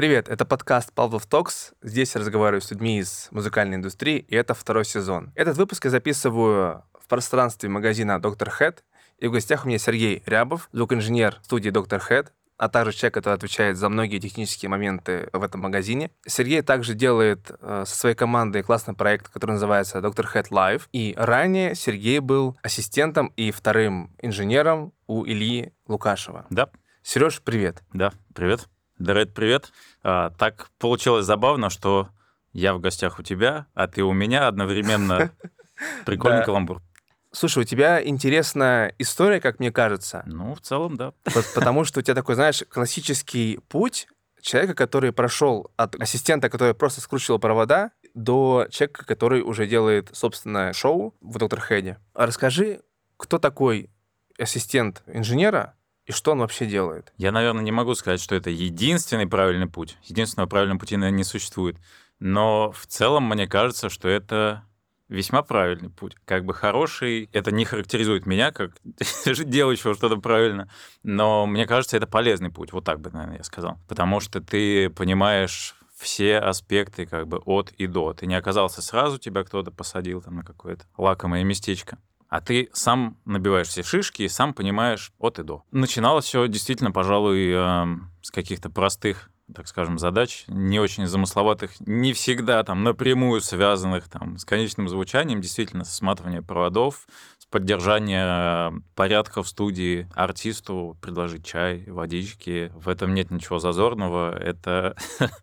Привет, это подкаст Павлов Токс. Здесь я разговариваю с людьми из музыкальной индустрии, и это второй сезон. Этот выпуск я записываю в пространстве магазина Доктор Хэт, и в гостях у меня Сергей Рябов, звукоинженер студии Доктор Хэт, а также человек, который отвечает за многие технические моменты в этом магазине. Сергей также делает э, со своей командой классный проект, который называется Доктор Хэт Live. И ранее Сергей был ассистентом и вторым инженером у Ильи Лукашева. Да. Сереж, привет. Да, привет. Дарет, привет. А, так получилось забавно, что я в гостях у тебя, а ты у меня одновременно. Прикольный каламбур. Слушай, у тебя интересная история, как мне кажется. Ну, в целом, да. Потому что у тебя такой, знаешь, классический путь человека, который прошел от ассистента, который просто скручивал провода, до человека, который уже делает собственное шоу в Доктор Хэде. А расскажи, кто такой ассистент инженера, и что он вообще делает? Я, наверное, не могу сказать, что это единственный правильный путь. Единственного правильного пути, наверное, не существует. Но в целом мне кажется, что это весьма правильный путь. Как бы хороший, это не характеризует меня, как делающего что-то правильно, но мне кажется, это полезный путь. Вот так бы, наверное, я сказал. Потому что ты понимаешь все аспекты как бы от и до. Ты не оказался сразу, тебя кто-то посадил там на какое-то лакомое местечко а ты сам набиваешь все шишки и сам понимаешь от и до. Начиналось все действительно, пожалуй, э, с каких-то простых так скажем, задач, не очень замысловатых, не всегда там напрямую связанных там с конечным звучанием, действительно, с сматыванием проводов, с поддержания порядка в студии артисту, предложить чай, водички. В этом нет ничего зазорного. Это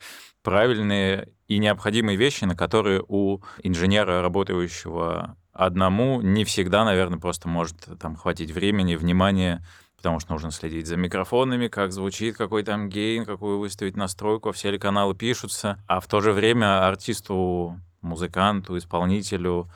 правильные и необходимые вещи, на которые у инженера, работающего одному не всегда, наверное, просто может там хватить времени, внимания, потому что нужно следить за микрофонами, как звучит, какой там gain, какую выставить настройку, все ли каналы пишутся, а в то же время артисту, музыканту, исполнителю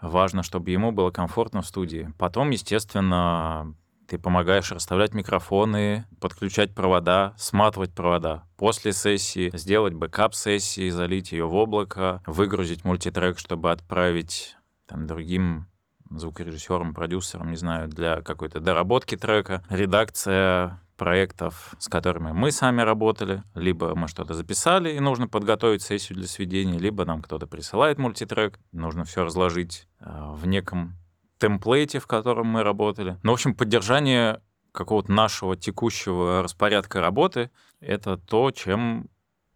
важно, чтобы ему было комфортно в студии. Потом, естественно, ты помогаешь расставлять микрофоны, подключать провода, сматывать провода. После сессии сделать бэкап сессии, залить ее в облако, выгрузить multitrack, чтобы отправить там, другим звукорежиссером, продюсером, не знаю, для какой-то доработки трека, редакция проектов, с которыми мы сами работали, либо мы что-то записали и нужно подготовить сессию для сведения, либо нам кто-то присылает мультитрек, нужно все разложить э, в неком темплейте, в котором мы работали. Ну, в общем, поддержание какого-то нашего текущего распорядка работы — это то, чем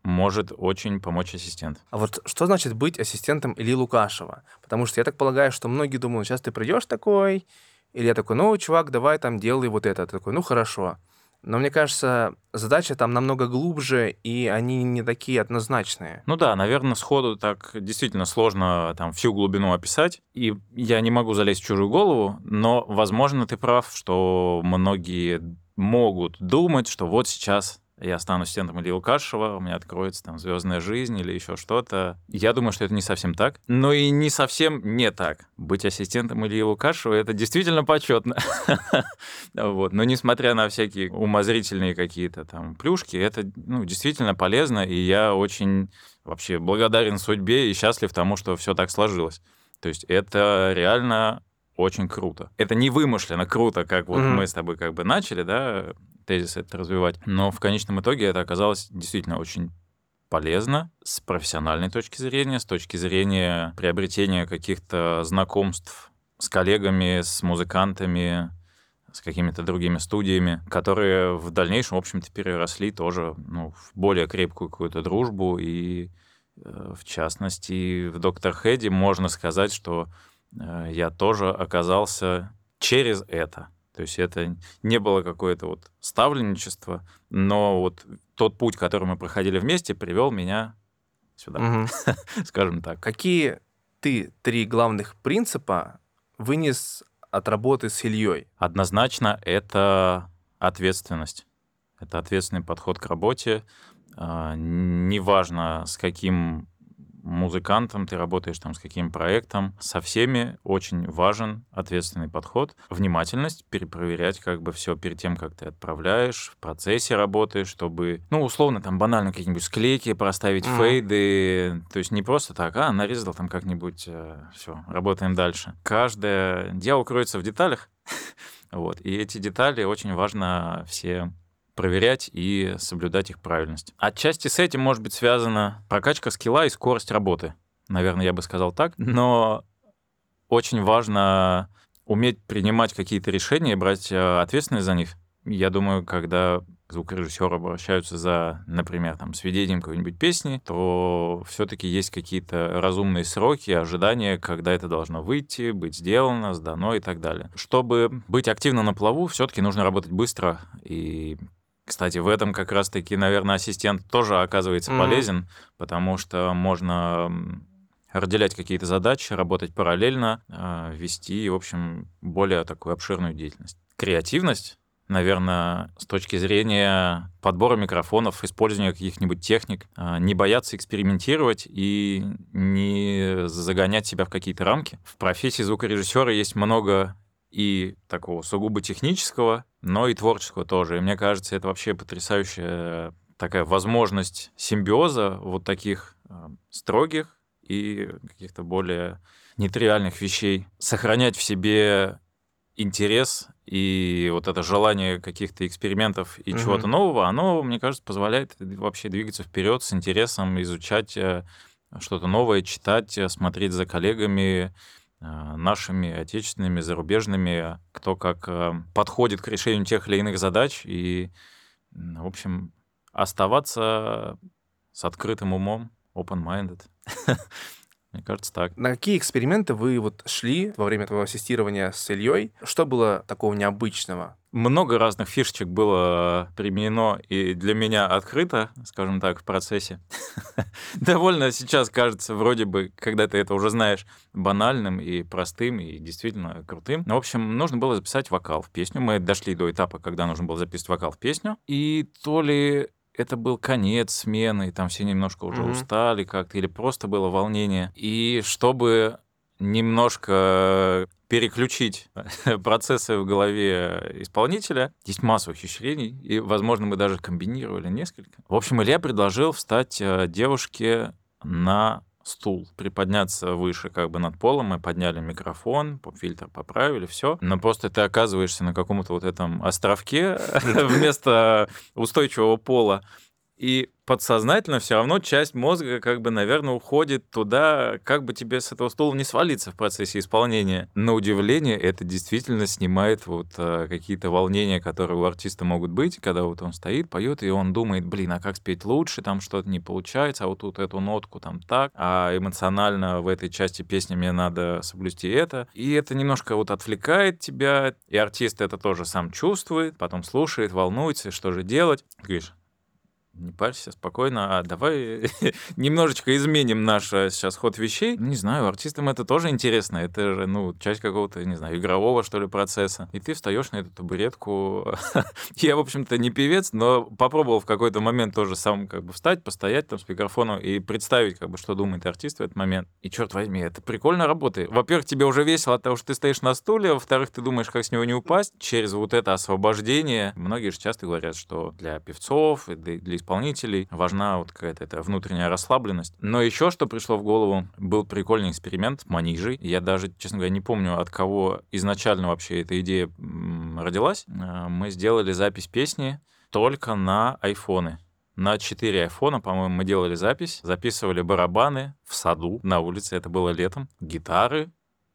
может очень помочь ассистент. А вот что значит быть ассистентом Ильи Лукашева? Потому что я так полагаю, что многие думают, сейчас ты придешь такой, или я такой, ну, чувак, давай там делай вот это. Ты такой, ну, хорошо. Но мне кажется, задача там намного глубже, и они не такие однозначные. Ну да, наверное, сходу так действительно сложно там всю глубину описать. И я не могу залезть в чужую голову, но, возможно, ты прав, что многие могут думать, что вот сейчас я стану ассистентом Ильи Лукашева, у меня откроется там звездная жизнь или еще что-то. Я думаю, что это не совсем так, но и не совсем не так. Быть ассистентом Ильи Лукашева это действительно почетно. вот. Но несмотря на всякие умозрительные какие-то там плюшки, это ну, действительно полезно, и я очень вообще благодарен судьбе и счастлив тому, что все так сложилось. То есть это реально очень круто. Это не вымышленно круто, как вот mm-hmm. мы с тобой как бы начали, да, тезис это развивать. Но в конечном итоге это оказалось действительно очень полезно с профессиональной точки зрения, с точки зрения приобретения каких-то знакомств с коллегами, с музыкантами, с какими-то другими студиями, которые в дальнейшем, в общем-то, переросли тоже ну, в более крепкую какую-то дружбу. И, э, в частности, в «Доктор Хэдди» можно сказать, что э, я тоже оказался через это то есть это не было какое-то вот ставленничество, но вот тот путь, который мы проходили вместе, привел меня сюда, угу. скажем так. Какие ты три главных принципа вынес от работы с Ильей? Однозначно это ответственность. Это ответственный подход к работе. А, неважно, с каким музыкантом, ты работаешь там с каким проектом. Со всеми очень важен ответственный подход, внимательность, перепроверять как бы все перед тем, как ты отправляешь, в процессе работаешь, чтобы, ну, условно, там банально какие-нибудь склейки проставить, mm. фейды, то есть не просто так, а, нарезал там как-нибудь, э, все, работаем дальше. Каждое дело кроется в деталях, вот, и эти детали очень важно все проверять и соблюдать их правильность. Отчасти с этим может быть связана прокачка скилла и скорость работы. Наверное, я бы сказал так. Но очень важно уметь принимать какие-то решения и брать э, ответственность за них. Я думаю, когда звукорежиссеры обращаются за, например, там, сведением какой-нибудь песни, то все-таки есть какие-то разумные сроки, ожидания, когда это должно выйти, быть сделано, сдано и так далее. Чтобы быть активно на плаву, все-таки нужно работать быстро. И, кстати, в этом как раз-таки, наверное, ассистент тоже оказывается mm-hmm. полезен, потому что можно разделять какие-то задачи, работать параллельно, а, вести, в общем, более такую обширную деятельность. Креативность наверное, с точки зрения подбора микрофонов, использования каких-нибудь техник, а, не бояться экспериментировать и не загонять себя в какие-то рамки. В профессии звукорежиссера есть много и такого сугубо технического, но и творческого тоже. И мне кажется, это вообще потрясающая такая возможность симбиоза вот таких а, строгих и каких-то более нетривиальных вещей. Сохранять в себе интерес и вот это желание каких-то экспериментов и mm-hmm. чего-то нового, оно, мне кажется, позволяет вообще двигаться вперед с интересом, изучать э, что-то новое, читать, э, смотреть за коллегами, нашими отечественными, зарубежными, кто как подходит к решению тех или иных задач и, в общем, оставаться с открытым умом, open-minded. Мне кажется, так. На какие эксперименты вы вот шли во время твоего ассистирования с Ильей? Что было такого необычного? Много разных фишечек было применено и для меня открыто, скажем так, в процессе. Довольно сейчас кажется, вроде бы, когда ты это уже знаешь, банальным и простым, и действительно крутым. В общем, нужно было записать вокал в песню. Мы дошли до этапа, когда нужно было записывать вокал в песню. И то ли это был конец смены, там все немножко уже mm-hmm. устали как-то, или просто было волнение. И чтобы немножко переключить процессы в голове исполнителя. Есть масса ухищрений, и, возможно, мы даже комбинировали несколько. В общем, Илья предложил встать э, девушке на стул, приподняться выше как бы над полом, мы подняли микрофон, поп-фильтр поправили, все. Но просто ты оказываешься на каком-то вот этом островке вместо устойчивого пола. И подсознательно все равно часть мозга, как бы, наверное, уходит туда, как бы тебе с этого стула не свалиться в процессе исполнения. На удивление, это действительно снимает вот а, какие-то волнения, которые у артиста могут быть, когда вот он стоит, поет, и он думает, блин, а как спеть лучше, там что-то не получается, а вот тут эту нотку там так, а эмоционально в этой части песни мне надо соблюсти это. И это немножко вот отвлекает тебя, и артист это тоже сам чувствует, потом слушает, волнуется, что же делать. Говоришь, не парься, спокойно, а давай немножечко изменим наш э, сейчас ход вещей. Не знаю, артистам это тоже интересно, это же, ну, часть какого-то, не знаю, игрового, что ли, процесса. И ты встаешь на эту табуретку. Я, в общем-то, не певец, но попробовал в какой-то момент тоже сам как бы встать, постоять там с микрофоном и представить, как бы, что думает артист в этот момент. И черт возьми, это прикольно работает. Во-первых, тебе уже весело от того, что ты стоишь на стуле, во-вторых, ты думаешь, как с него не упасть. Через вот это освобождение, многие же часто говорят, что для певцов, для исполнителей важна вот какая-то эта внутренняя расслабленность. Но еще что пришло в голову, был прикольный эксперимент манижей. Я даже, честно говоря, не помню, от кого изначально вообще эта идея родилась. Э, мы сделали запись песни только на айфоны. На 4 айфона, по-моему, мы делали запись, записывали барабаны в саду на улице, это было летом, гитары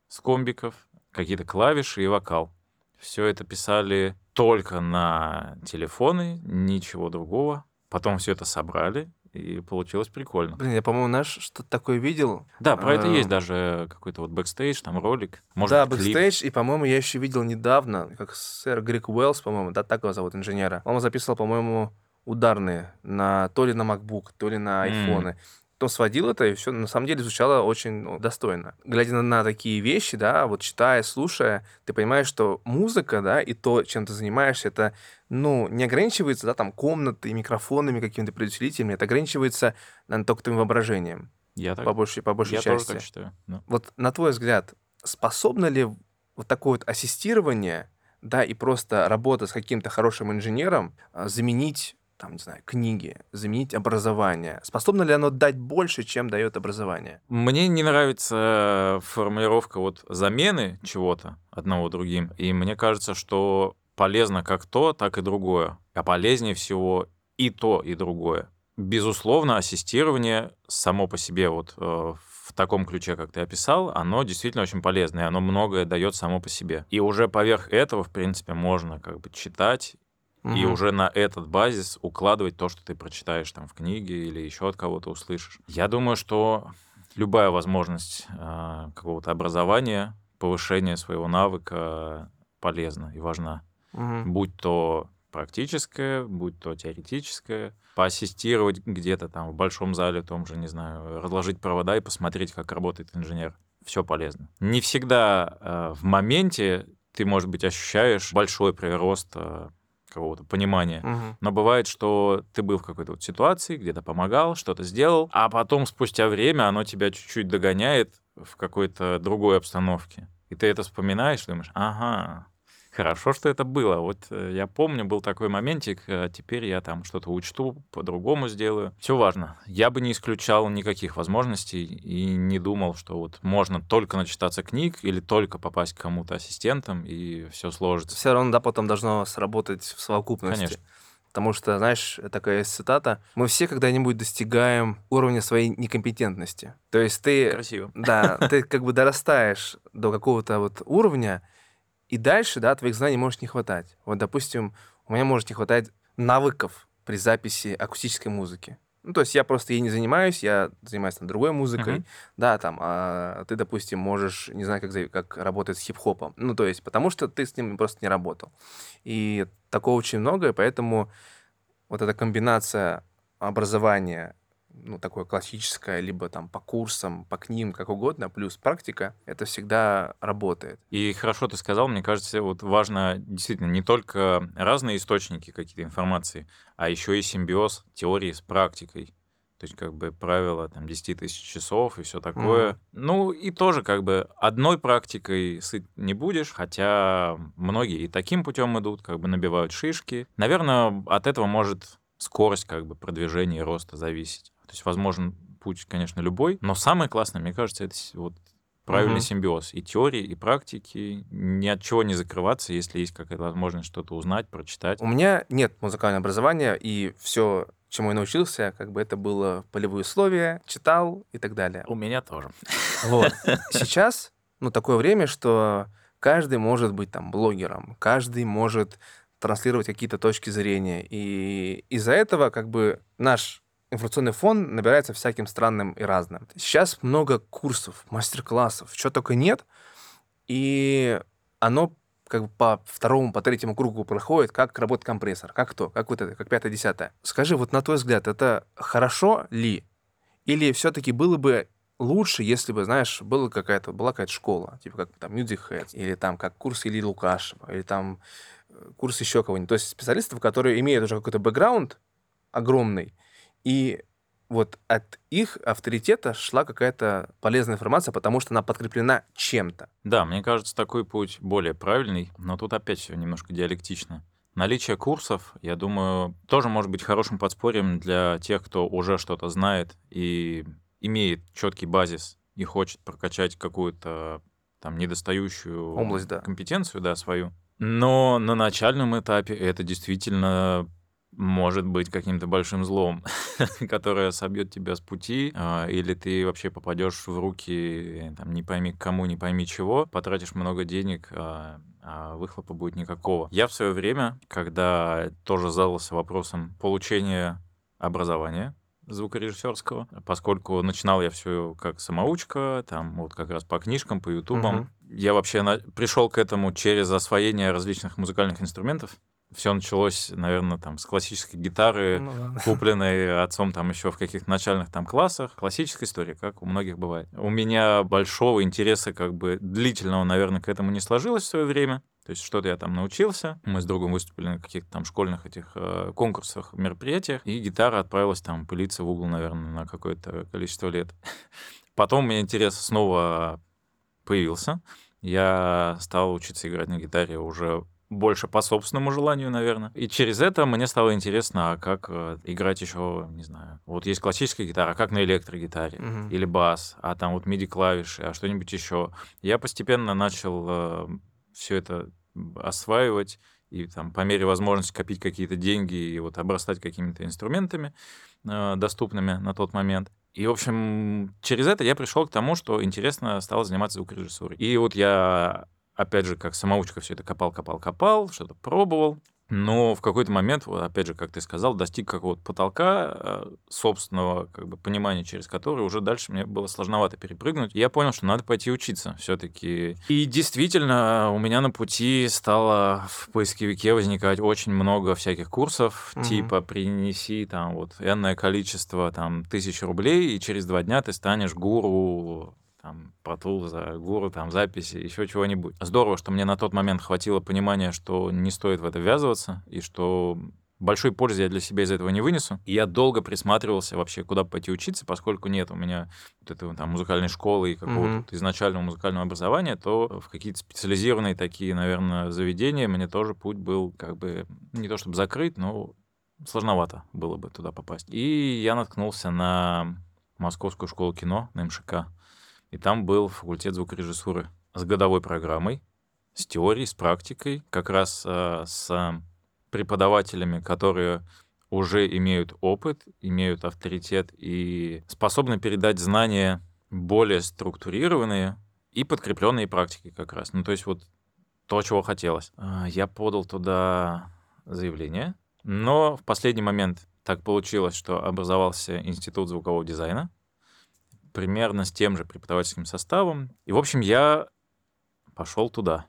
с комбиков, какие-то клавиши и вокал. Все это писали только на телефоны, ничего другого. Потом все это собрали, и получилось прикольно. Блин, я, по-моему, знаешь, что-то такое видел. Да, про это есть даже какой-то вот бэкстейдж, там ролик. Может, да, бэкстейдж, и, по-моему, я еще видел недавно, как сэр Грег Уэллс, по-моему, да, так его зовут, инженера. Он записывал, по-моему, ударные на то ли на MacBook, то ли на айфоны. Mm то сводил это, и все на самом деле звучало очень ну, достойно. Глядя на, на такие вещи, да, вот читая, слушая, ты понимаешь, что музыка, да, и то, чем ты занимаешься, это, ну, не ограничивается, да, там, комнатой, микрофонами, какими-то предусилителями, это ограничивается, наверное, только твоим воображением. Я так, по большей, по большей я части. тоже так считаю. Да. Вот на твой взгляд, способно ли вот такое вот ассистирование, да, и просто работа с каким-то хорошим инженером а, заменить там, не знаю, книги, заменить образование? Способно ли оно дать больше, чем дает образование? Мне не нравится формулировка вот замены чего-то одного другим. И мне кажется, что полезно как то, так и другое. А полезнее всего и то, и другое. Безусловно, ассистирование само по себе вот э, в таком ключе, как ты описал, оно действительно очень полезное, оно многое дает само по себе. И уже поверх этого, в принципе, можно как бы читать и уже на этот базис укладывать то, что ты прочитаешь там в книге или еще от кого-то услышишь. Я думаю, что любая возможность э, какого-то образования, повышения своего навыка полезна и важна. Мгм. Будь то практическое, будь то теоретическое, поассистировать где-то там в большом зале, том же, не знаю, разложить провода и посмотреть, как работает инженер. Все полезно. Не всегда э, в моменте ты, может быть, ощущаешь большой прирост э, какого-то понимания. Мгм. Но бывает, что ты был в какой-то вот ситуации, где-то помогал, что-то сделал, а потом спустя время оно тебя чуть-чуть догоняет в какой-то другой обстановке. И ты это вспоминаешь, думаешь, ага, хорошо, что это было. Вот э, я помню, был такой моментик, а теперь я там что-то учту, по-другому сделаю. Все важно. Я бы не исключал никаких возможностей и не думал, что вот можно только начитаться книг или только попасть к кому-то ассистентом, и все сложится. Все равно, да, потом должно сработать в совокупности. Конечно. Потому что, знаешь, такая есть цитата, мы все когда-нибудь достигаем уровня своей некомпетентности. То есть ты, Красиво. да, ты как бы дорастаешь до какого-то вот уровня, и дальше, да, твоих знаний может не хватать. Вот, допустим, у меня может не хватать навыков при записи акустической музыки. Ну, то есть я просто ей не занимаюсь, я занимаюсь там другой музыкой, Мгм. да, там, а ты, допустим, можешь, не знаю, как, как работать с хип-хопом, ну, то есть потому что ты с ним просто не работал. И такого очень много, и поэтому вот эта комбинация образования, ну, такое классическое, либо там по курсам, по книгам, как угодно, плюс практика, это всегда работает. И хорошо ты сказал, мне кажется, вот важно действительно не только разные источники какие-то информации, а еще и симбиоз теории с практикой. То есть как бы правило там 10 тысяч часов и все такое. Мгм. Ну и тоже как бы одной практикой сыт не будешь, хотя многие и таким путем идут, как бы набивают шишки. Наверное, от этого может скорость как бы продвижения и роста зависеть. То есть возможен путь, конечно, любой, но самое классное, мне кажется, это вот правильный Мгм. симбиоз и теории, и практики, ни от чего не закрываться, если есть какая-то возможность что-то узнать, прочитать. У меня нет музыкального образования, и все, чему я научился, как бы это было полевые условия, читал и так далее. У меня тоже. Вот. Сейчас, ну, такое время, что каждый может быть там блогером, каждый может транслировать какие-то точки зрения. И из-за этого как бы наш информационный фон набирается всяким странным и разным. Сейчас много курсов, мастер-классов, чего только нет, и оно как бы по второму, по третьему кругу проходит, как работает компрессор, как то, как вот это, как пятое, десятое. Скажи, вот на твой взгляд, это хорошо ли? Или все-таки было бы лучше, если бы, знаешь, была какая-то, была какая-то школа, типа как там Music Heads, или там как курс Ильи Лукашева, или там э, курс еще кого-нибудь. То есть специалистов, которые имеют уже какой-то бэкграунд огромный, и вот от их авторитета шла какая-то полезная информация, потому что она подкреплена чем-то. Да, мне кажется, такой путь более правильный, но тут опять все немножко диалектично. Наличие курсов, я думаю, тоже может быть хорошим подспорьем для тех, кто уже что-то знает и имеет четкий базис и хочет прокачать какую-то там недостающую Область, да. компетенцию, да, свою. Но на начальном этапе это действительно может быть каким-то большим злом, которое собьет тебя с пути, а, или ты вообще попадешь в руки, там, не пойми кому, не пойми чего, потратишь много денег, а, а выхлопа будет никакого. Я в свое время, когда тоже задался вопросом получения образования звукорежиссерского, поскольку начинал я все как самоучка, там вот как раз по книжкам, по ютубам. Мгм. Я вообще на... пришел к этому через освоение различных музыкальных инструментов. Все началось, наверное, там с классической гитары, Ну ладно. купленной отцом там еще в каких-то начальных там классах. Классическая история, как у многих бывает. У меня большого интереса, как бы длительного, наверное, к этому не сложилось в свое время. То есть что-то я там научился. Мы с другом выступили на каких-то там школьных этих э, конкурсах, мероприятиях. И гитара отправилась там пылиться в угол, наверное, на какое-то количество лет. Потом у меня интерес снова появился. Я стал учиться играть на гитаре уже больше по собственному желанию, наверное. И через это мне стало интересно, а как э, играть еще, не знаю. Вот есть классическая гитара, а как на электрогитаре? Мгм. Или бас, а там вот MIDI-клавиши, а что-нибудь еще. Я постепенно начал все это осваивать и там по мере возможности копить какие-то деньги и вот обрастать какими-то инструментами э, доступными на тот момент. И, в общем, через это я пришел к тому, что интересно стало заниматься звукорежиссурой. И вот я, опять же, как самоучка все это копал, копал, копал, что-то пробовал. Но в какой-то момент, вот опять же, как ты сказал, достиг какого-то потолка э, собственного как бы, понимания, через который уже дальше мне было сложновато перепрыгнуть. И я понял, что надо пойти учиться все-таки. И действительно, у меня на пути стало в поисковике возникать очень много всяких курсов, угу. типа принеси там вот энное количество там тысяч рублей, и через два дня ты станешь гуру там, Pro Tools, гуру, там, записи, еще чего-нибудь. Здорово, что мне на тот момент хватило понимания, что не стоит в это ввязываться, и что большой пользы я для себя из этого не вынесу. И я долго присматривался вообще, куда пойти учиться, поскольку нет у меня вот этого там музыкальной школы и какого-то mm-hmm. изначального музыкального образования, то в какие-то специализированные такие, наверное, заведения мне тоже путь был как бы не то чтобы закрыть, но сложновато было бы туда попасть. И я наткнулся на Московскую школу кино, на МШК. И там был факультет звукорежиссуры с годовой программой, с теорией, с практикой, как раз э, с преподавателями, которые уже имеют опыт, имеют авторитет и способны передать знания более структурированные и подкрепленные практикой как раз. Ну, то есть вот то, чего хотелось. А, я подал туда заявление, но в последний момент так получилось, что образовался Институт звукового дизайна, примерно с тем же преподавательским составом. И, в общем, я пошел туда.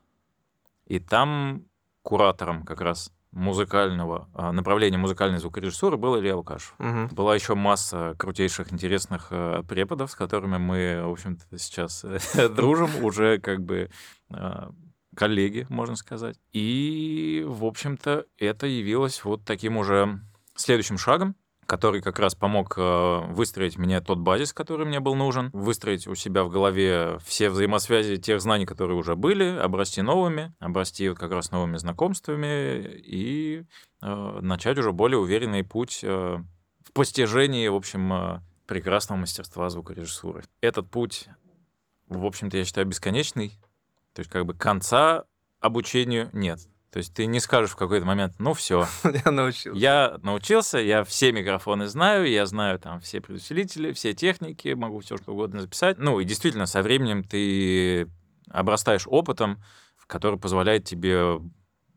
И там куратором как раз музыкального а, направления музыкальной звукорежиссуры был Илья Лукашев. Угу. Была еще масса крутейших, интересных э, преподов, с которыми мы, в общем-то, сейчас э, дружим, уже как бы а, коллеги, можно сказать. И, в общем-то, это явилось вот таким уже следующим шагом который как раз помог э, выстроить мне тот базис, который мне был нужен, выстроить у себя в голове все взаимосвязи тех знаний, которые уже были, обрасти новыми, обрасти вот как раз новыми знакомствами и э, начать уже более уверенный путь э, в постижении, в общем, э, прекрасного мастерства звукорежиссуры. Этот путь, в общем-то, я считаю, бесконечный. То есть как бы конца обучению нет. То есть ты не скажешь в какой-то момент, ну все. Я научился. Я научился, я все микрофоны знаю, я знаю там все предусилители, все техники, могу все что угодно записать. Ну и действительно, со временем ты обрастаешь опытом, который позволяет тебе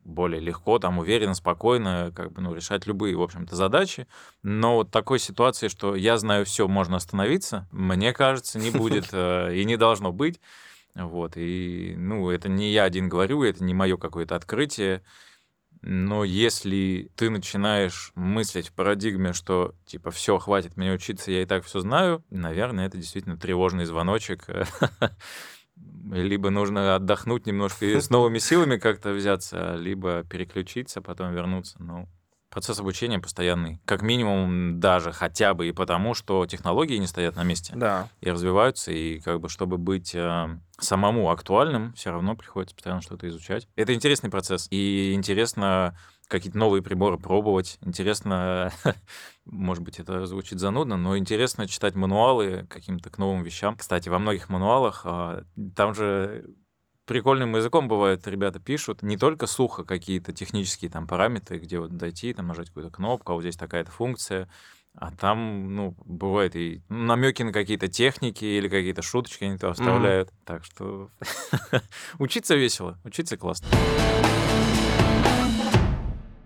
более легко, там, уверенно, спокойно, как бы, ну, решать любые, в общем-то, задачи. Но вот такой ситуации, что я знаю все, можно остановиться, мне кажется, не будет э, и не должно быть. Вот, и, ну, это не я один говорю, это не мое какое-то открытие. Но если ты начинаешь мыслить в парадигме, что типа все, хватит мне учиться, я и так все знаю, наверное, это действительно тревожный звоночек. Либо нужно отдохнуть немножко и с новыми силами как-то взяться, либо переключиться, потом вернуться. Ну, Процесс обучения постоянный. Как минимум даже хотя бы и потому, что технологии не стоят на месте. Да. И развиваются, и как бы чтобы быть э, самому актуальным, все равно приходится постоянно что-то изучать. Это интересный процесс. И интересно какие-то новые приборы пробовать. Интересно, может быть, это звучит занудно, но интересно читать мануалы каким-то к новым вещам. Кстати, во многих мануалах э, там же прикольным языком бывает, ребята пишут, не только сухо какие-то технические там параметры, где вот дойти, там нажать какую-то кнопку, а вот здесь такая-то функция, а там, ну, бывает и намеки на какие-то техники или какие-то шуточки они то оставляют. Mm-hmm. Так что учиться весело, учиться классно.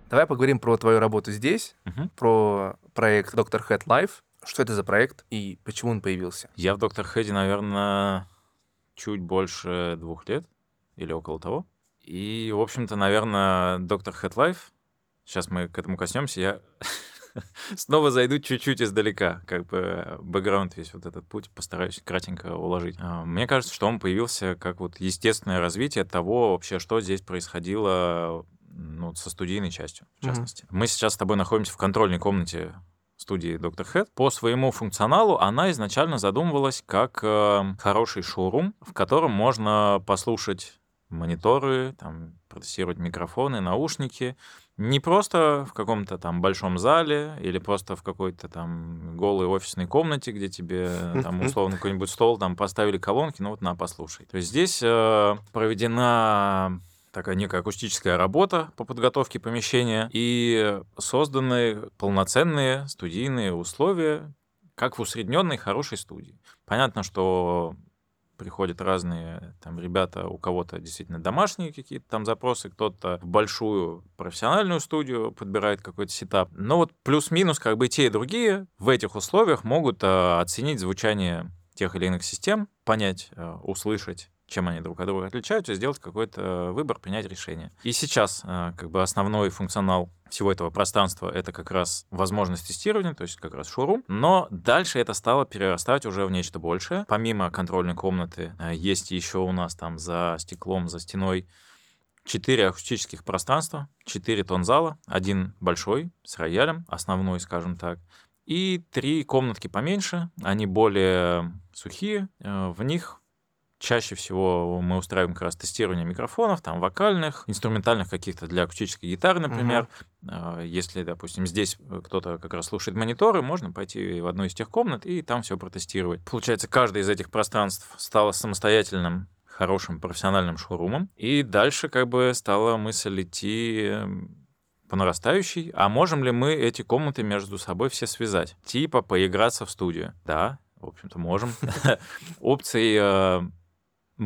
Давай поговорим про твою работу здесь, uh-huh. про проект Доктор Head Life. Что это за проект и почему он появился? Я в Доктор Хэде, наверное, чуть больше двух лет или около того. И, в общем-то, наверное, доктор Хэтлайф, сейчас мы к этому коснемся, я снова зайду чуть-чуть издалека, как бы бэкграунд весь вот этот путь постараюсь кратенько уложить. А, мне кажется, что он появился как вот естественное развитие того вообще, что здесь происходило ну, со студийной частью, в частности. Mm-hmm. Мы сейчас с тобой находимся в контрольной комнате студии Доктор Хэт. По своему функционалу она изначально задумывалась как э, хороший шоурум, в котором можно послушать мониторы, там, протестировать микрофоны, наушники. Не просто в каком-то там большом зале или просто в какой-то там голой офисной комнате, где тебе там условно какой-нибудь стол там поставили колонки, ну вот на, послушай. То есть здесь э, проведена такая некая акустическая работа по подготовке помещения, и созданы полноценные студийные условия, как в усредненной хорошей студии. Понятно, что приходят разные там ребята, у кого-то действительно домашние какие-то там запросы, кто-то в большую профессиональную студию подбирает какой-то сетап. Но вот плюс-минус как бы те и другие в этих условиях могут э, оценить звучание тех или иных систем, понять, э, услышать чем они друг от друга отличаются, сделать какой-то выбор, принять решение. И сейчас э, как бы основной функционал всего этого пространства это как раз возможность тестирования, то есть как раз шоурум. Но дальше это стало перерастать уже в нечто большее. Помимо контрольной комнаты э, есть еще у нас там за стеклом, за стеной четыре акустических пространства, четыре тон зала, один большой с роялем, основной, скажем так, и три комнатки поменьше, они более сухие, э, в них чаще всего мы устраиваем как раз тестирование микрофонов, там вокальных, инструментальных каких-то для акустической гитары, например. Угу. Если, допустим, здесь кто-то как раз слушает мониторы, можно пойти в одну из тех комнат и там все протестировать. Получается, каждое из этих пространств стало самостоятельным хорошим профессиональным шоурумом. И дальше как бы стала мысль идти эм, по нарастающей. А можем ли мы эти комнаты между собой все связать? Типа поиграться в студию. Да, в общем-то, можем. Опций э,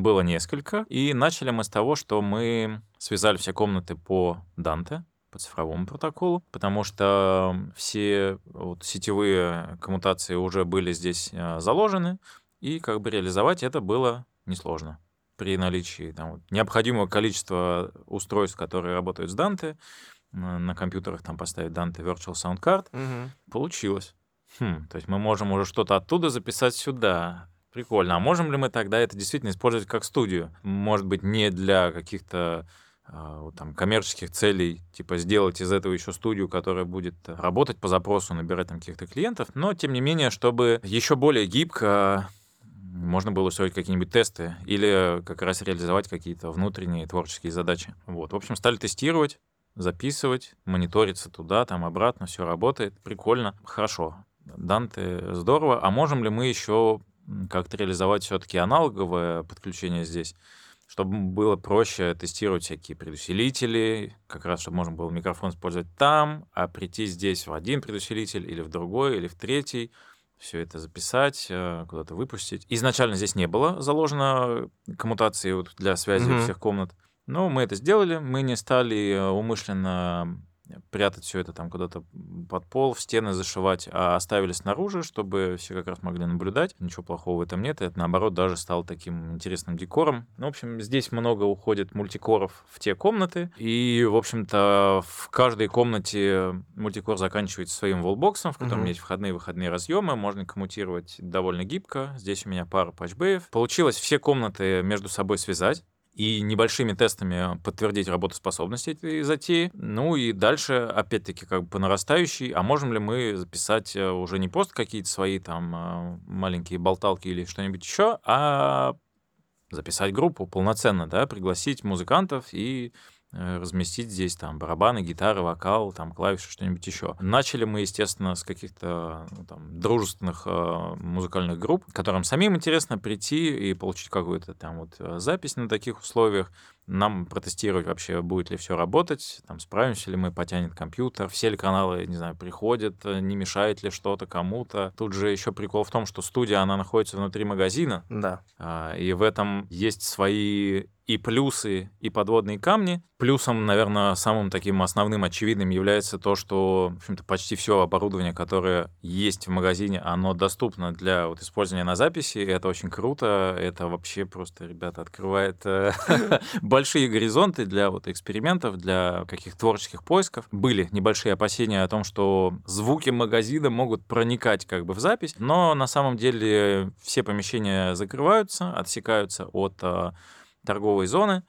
было несколько. И начали мы с того, что мы связали все комнаты по Данте, по цифровому протоколу, потому что все вот сетевые коммутации уже были здесь а, заложены, и как бы реализовать это было несложно при наличии там, необходимого количества устройств, которые работают с Данте, на компьютерах там поставить Dante Virtual Sound Card, угу. получилось. Хм, то есть мы можем уже что-то оттуда записать сюда, Прикольно. А можем ли мы тогда это действительно использовать как студию? Может быть, не для каких-то э, там, коммерческих целей, типа сделать из этого еще студию, которая будет работать по запросу, набирать там каких-то клиентов, но тем не менее, чтобы еще более гибко можно было устроить какие-нибудь тесты или как раз реализовать какие-то внутренние творческие задачи. Вот. В общем, стали тестировать, записывать, мониториться туда, там обратно, все работает. Прикольно, хорошо. Данте здорово. А можем ли мы еще как-то реализовать все-таки аналоговое подключение здесь, чтобы было проще тестировать всякие предусилители, как раз чтобы можно было микрофон использовать там, а прийти здесь в один предусилитель или в другой, или в третий, все это записать, э, куда-то выпустить. Изначально здесь не было заложено коммутации вот для связи mm-hmm. всех комнат. Но мы это сделали, мы не стали э, умышленно прятать все это там куда-то под пол, в стены зашивать, а оставили снаружи, чтобы все как раз могли наблюдать. Ничего плохого в этом нет. Это, наоборот, даже стало таким интересным декором. Ну, в общем, здесь много уходит мультикоров в те комнаты. И, в общем-то, в каждой комнате мультикор заканчивается своим волбоксом, в котором угу. есть входные и выходные разъемы. Можно коммутировать довольно гибко. Здесь у меня пара патчбеев. Получилось все комнаты между собой связать и небольшими тестами подтвердить работоспособность этой затеи. Ну и дальше, опять-таки, как бы по нарастающей, а можем ли мы записать э, уже не просто какие-то свои там э, маленькие болталки или что-нибудь еще, а записать группу полноценно, да, пригласить музыкантов и разместить здесь там барабаны, гитары, вокал, там клавиши, что-нибудь еще. Начали мы, естественно, с каких-то ну, там, дружественных э, музыкальных групп, которым самим интересно прийти и получить какую-то там вот э, запись на таких условиях, нам протестировать вообще, будет ли все работать, там, справимся ли мы, потянет компьютер, все ли каналы, не знаю, приходят, э, не мешает ли что-то кому-то. Тут же еще прикол в том, что студия, она находится внутри магазина. Да. А, и в этом есть свои и плюсы, и подводные камни. Плюсом, наверное, самым таким основным, очевидным является то, что, в общем-то, почти все оборудование, которое есть в магазине, оно доступно для вот, использования на записи. Это очень круто. Это вообще просто, ребята, открывает э, большие горизонты для вот экспериментов, для каких-то творческих поисков. Были небольшие опасения о том, что звуки магазина могут проникать как бы в запись, но на самом деле все помещения закрываются, отсекаются от э, торговой зоны,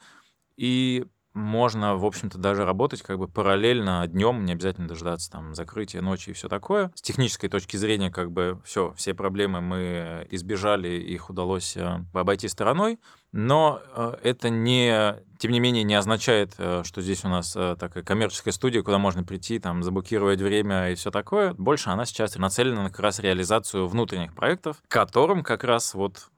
и можно, в общем-то, даже работать как бы параллельно днем, не обязательно дождаться там закрытия ночи и все такое. С технической точки зрения, как бы все, все проблемы мы избежали, их удалось э, обойти стороной, но э, это не, тем не менее, не означает, э, что здесь у нас такая коммерческая студия, куда можно прийти, там, заблокировать время и все такое. Больше она сейчас нацелена на как раз реализацию внутренних проектов, которым как раз вот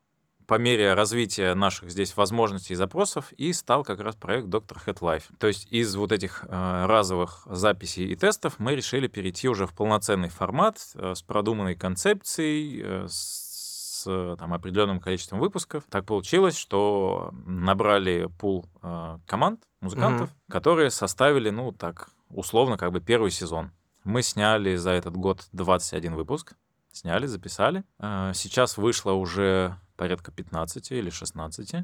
по мере развития наших здесь возможностей и запросов и стал как раз проект Dr. Head Life. То есть из вот этих э, разовых записей и тестов мы решили перейти уже в полноценный формат э, с продуманной концепцией, э, с там, определенным количеством выпусков. Так получилось, что набрали пул э, команд, музыкантов, mm-hmm. которые составили, ну, так, условно, как бы первый сезон. Мы сняли за этот год 21 выпуск. Сняли, записали. Э, сейчас вышло уже порядка 15 или 16.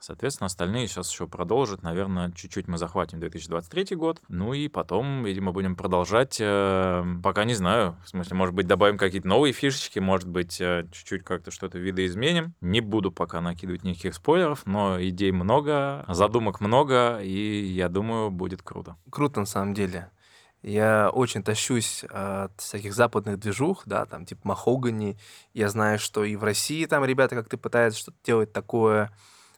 Соответственно, остальные сейчас еще продолжат. Наверное, чуть-чуть мы захватим 2023 год. Ну и потом, видимо, будем продолжать. Э, пока не знаю. В смысле, может быть, добавим какие-то новые фишечки, может быть, э, чуть-чуть как-то что-то видоизменим. Не буду пока накидывать никаких спойлеров, но идей много, задумок много, и я думаю, будет круто. Круто, на самом деле. Я очень тащусь от всяких западных движух, да, там типа Махогани. Я знаю, что и в России там ребята как-то пытаются что-то делать такое,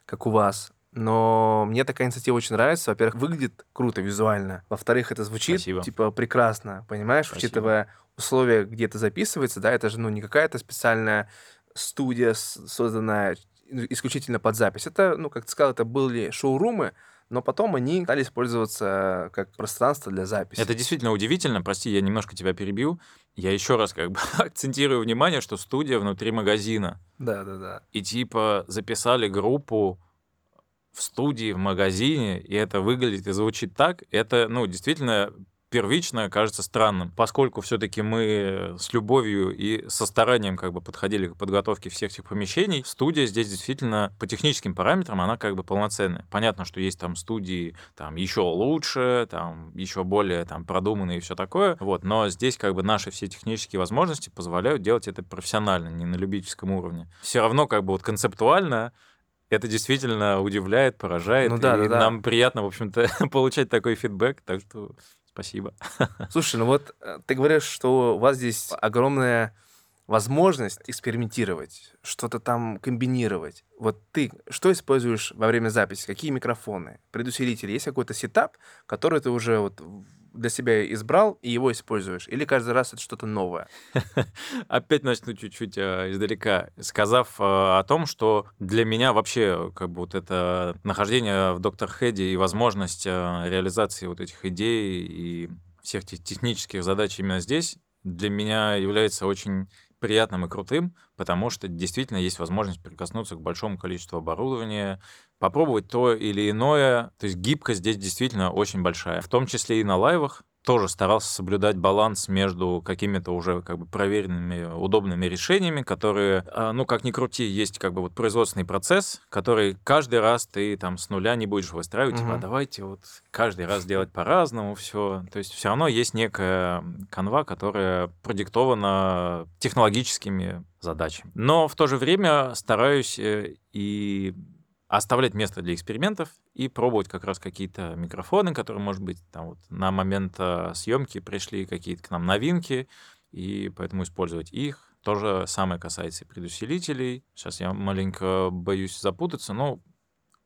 как у вас. Но мне такая инициатива очень нравится. Во-первых, выглядит круто визуально. Во-вторых, это звучит Спасибо. типа прекрасно, понимаешь, Спасибо. учитывая условия, где это записывается, да, это же ну не какая-то специальная студия, созданная исключительно под запись. Это, ну, как ты сказал, это были шоурумы, но потом они стали использоваться как пространство для записи. Это действительно удивительно. Прости, я немножко тебя перебью. Я еще раз как бы акцентирую внимание, что студия внутри магазина. Да, да, да. И типа записали группу в студии, в магазине, и это выглядит и звучит так. Это, ну, действительно первично кажется странным, поскольку все-таки мы с любовью и со старанием как бы подходили к подготовке всех этих помещений, студия здесь действительно по техническим параметрам она как бы полноценная. Понятно, что есть там студии там еще лучше, там еще более там продуманные и все такое, вот, но здесь как бы наши все технические возможности позволяют делать это профессионально, не на любительском уровне. Все равно как бы вот концептуально это действительно удивляет, поражает. Ну, да, и да, да. нам приятно, в общем-то, получать такой фидбэк. Так что Спасибо. Слушай, ну вот э, ты говоришь, что у вас здесь огромная возможность экспериментировать, что-то там комбинировать. Вот ты что используешь во время записи? Какие микрофоны? Предусилители? Есть какой-то сетап, который ты уже вот для себя избрал и его используешь? Или каждый раз это что-то новое? Опять начну чуть-чуть э, издалека, сказав э, о том, что для меня вообще как бы вот это нахождение в Доктор Хеде и возможность э, реализации вот этих идей и всех тех технических задач именно здесь для меня является очень приятным и крутым, потому что действительно есть возможность прикоснуться к большому количеству оборудования, попробовать то или иное. То есть гибкость здесь действительно очень большая, в том числе и на лайвах тоже старался соблюдать баланс между какими-то уже как бы проверенными, удобными решениями, которые, а, ну, как ни крути, есть как бы вот производственный процесс, который каждый раз ты там с нуля не будешь выстраивать, типа, а давайте вот каждый раз делать по-разному все. То есть все равно есть некая канва, которая продиктована технологическими задачами. Но в то же время стараюсь э, и оставлять место для экспериментов и пробовать как раз какие-то микрофоны, которые, может быть, там вот на момент э, съемки пришли какие-то к нам новинки, и поэтому использовать их. То же самое касается и предусилителей. Сейчас я маленько боюсь запутаться, но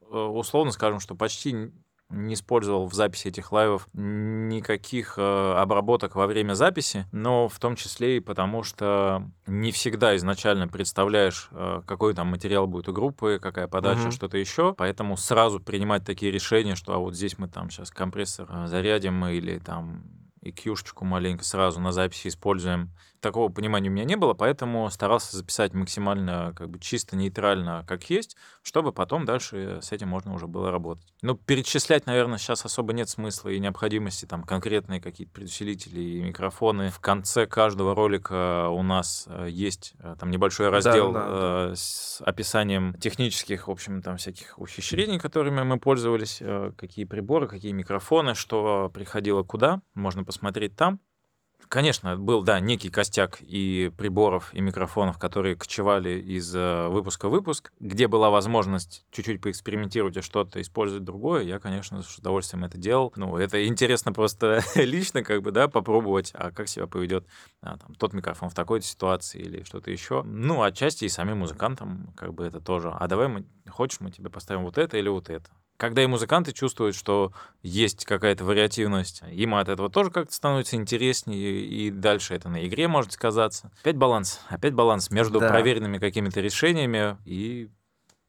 э, условно скажем, что почти не использовал в записи этих лайвов никаких э, обработок во время записи, но в том числе и потому, что не всегда изначально представляешь, э, какой там материал будет у группы, какая подача, угу. что-то еще, поэтому сразу принимать такие решения, что а вот здесь мы там сейчас компрессор э, зарядим или там и кьюшечку маленько сразу на записи используем. Такого понимания у меня не было, поэтому старался записать максимально как бы чисто нейтрально, как есть, чтобы потом дальше с этим можно уже было работать. Ну, перечислять, наверное, сейчас особо нет смысла и необходимости там конкретные какие-то предусилители и микрофоны. В конце каждого ролика у нас э, есть э, там небольшой раздел да, да, да. с описанием технических, в общем, там всяких ухищрений, которыми мы пользовались, э, какие приборы, какие микрофоны, что приходило куда, можно посмотреть там. Конечно, был, да, некий костяк и приборов, и микрофонов, которые кочевали из э, выпуска в выпуск, где была возможность чуть-чуть поэкспериментировать и что-то использовать другое. Я, конечно, с удовольствием это делал. Ну, это интересно просто лично, как бы, да, попробовать, а как себя поведет а, там, тот микрофон в такой ситуации или что-то еще. Ну, отчасти и самим музыкантам, как бы, это тоже. А давай мы, хочешь, мы тебе поставим вот это или вот это? Когда и музыканты чувствуют, что есть какая-то вариативность, им от этого тоже как-то становится интереснее, и дальше это на игре может сказаться. Опять баланс, опять баланс между да. проверенными какими-то решениями и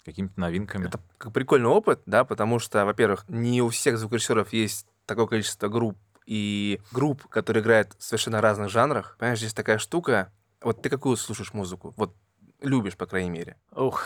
какими-то новинками. Это прикольный опыт, да, потому что, во-первых, не у всех звукорежиссеров есть такое количество групп и групп, которые играют в совершенно разных жанрах. Понимаешь, здесь такая штука. Вот ты какую слушаешь музыку? Вот любишь, по крайней мере. Ух.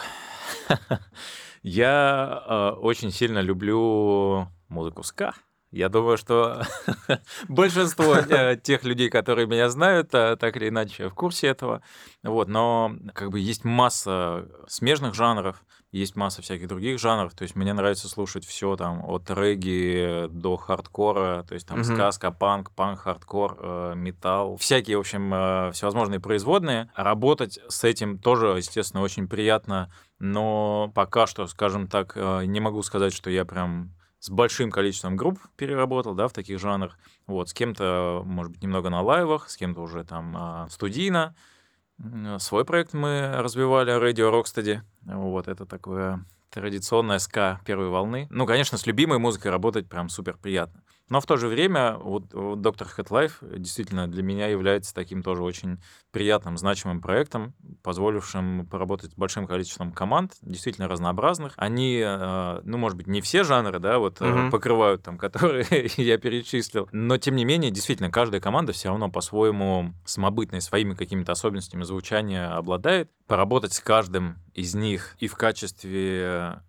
Я э, очень сильно люблю музыку ска. Я думаю, что большинство э, тех людей, которые меня знают, э, так или иначе в курсе этого. Вот, но как бы есть масса смежных жанров, есть масса всяких других жанров. То есть мне нравится слушать все там от регги до хардкора, то есть там мгм. ска, ска-панк, панк, хардкор, э, металл, всякие, в общем, э, всевозможные производные. Работать с этим тоже, естественно, очень приятно, но пока что, скажем так, э, не могу сказать, что я прям с большим количеством групп переработал, да, в таких жанрах. Вот, с кем-то, может быть, немного на лайвах, с кем-то уже там а, студийно. Свой проект мы развивали, Radio Rocksteady. Вот, это такое традиционная ска первой волны. Ну, конечно, с любимой музыкой работать прям супер приятно. Но в то же время вот, вот Доктор Life действительно для меня является таким тоже очень приятным, значимым проектом, позволившим поработать с большим количеством команд, действительно разнообразных. Они, э, ну, может быть, не все жанры, да, вот mm-hmm. покрывают там, которые я перечислил, но тем не менее, действительно, каждая команда все равно по-своему самобытной, своими какими-то особенностями звучания обладает. Поработать с каждым из них и в качестве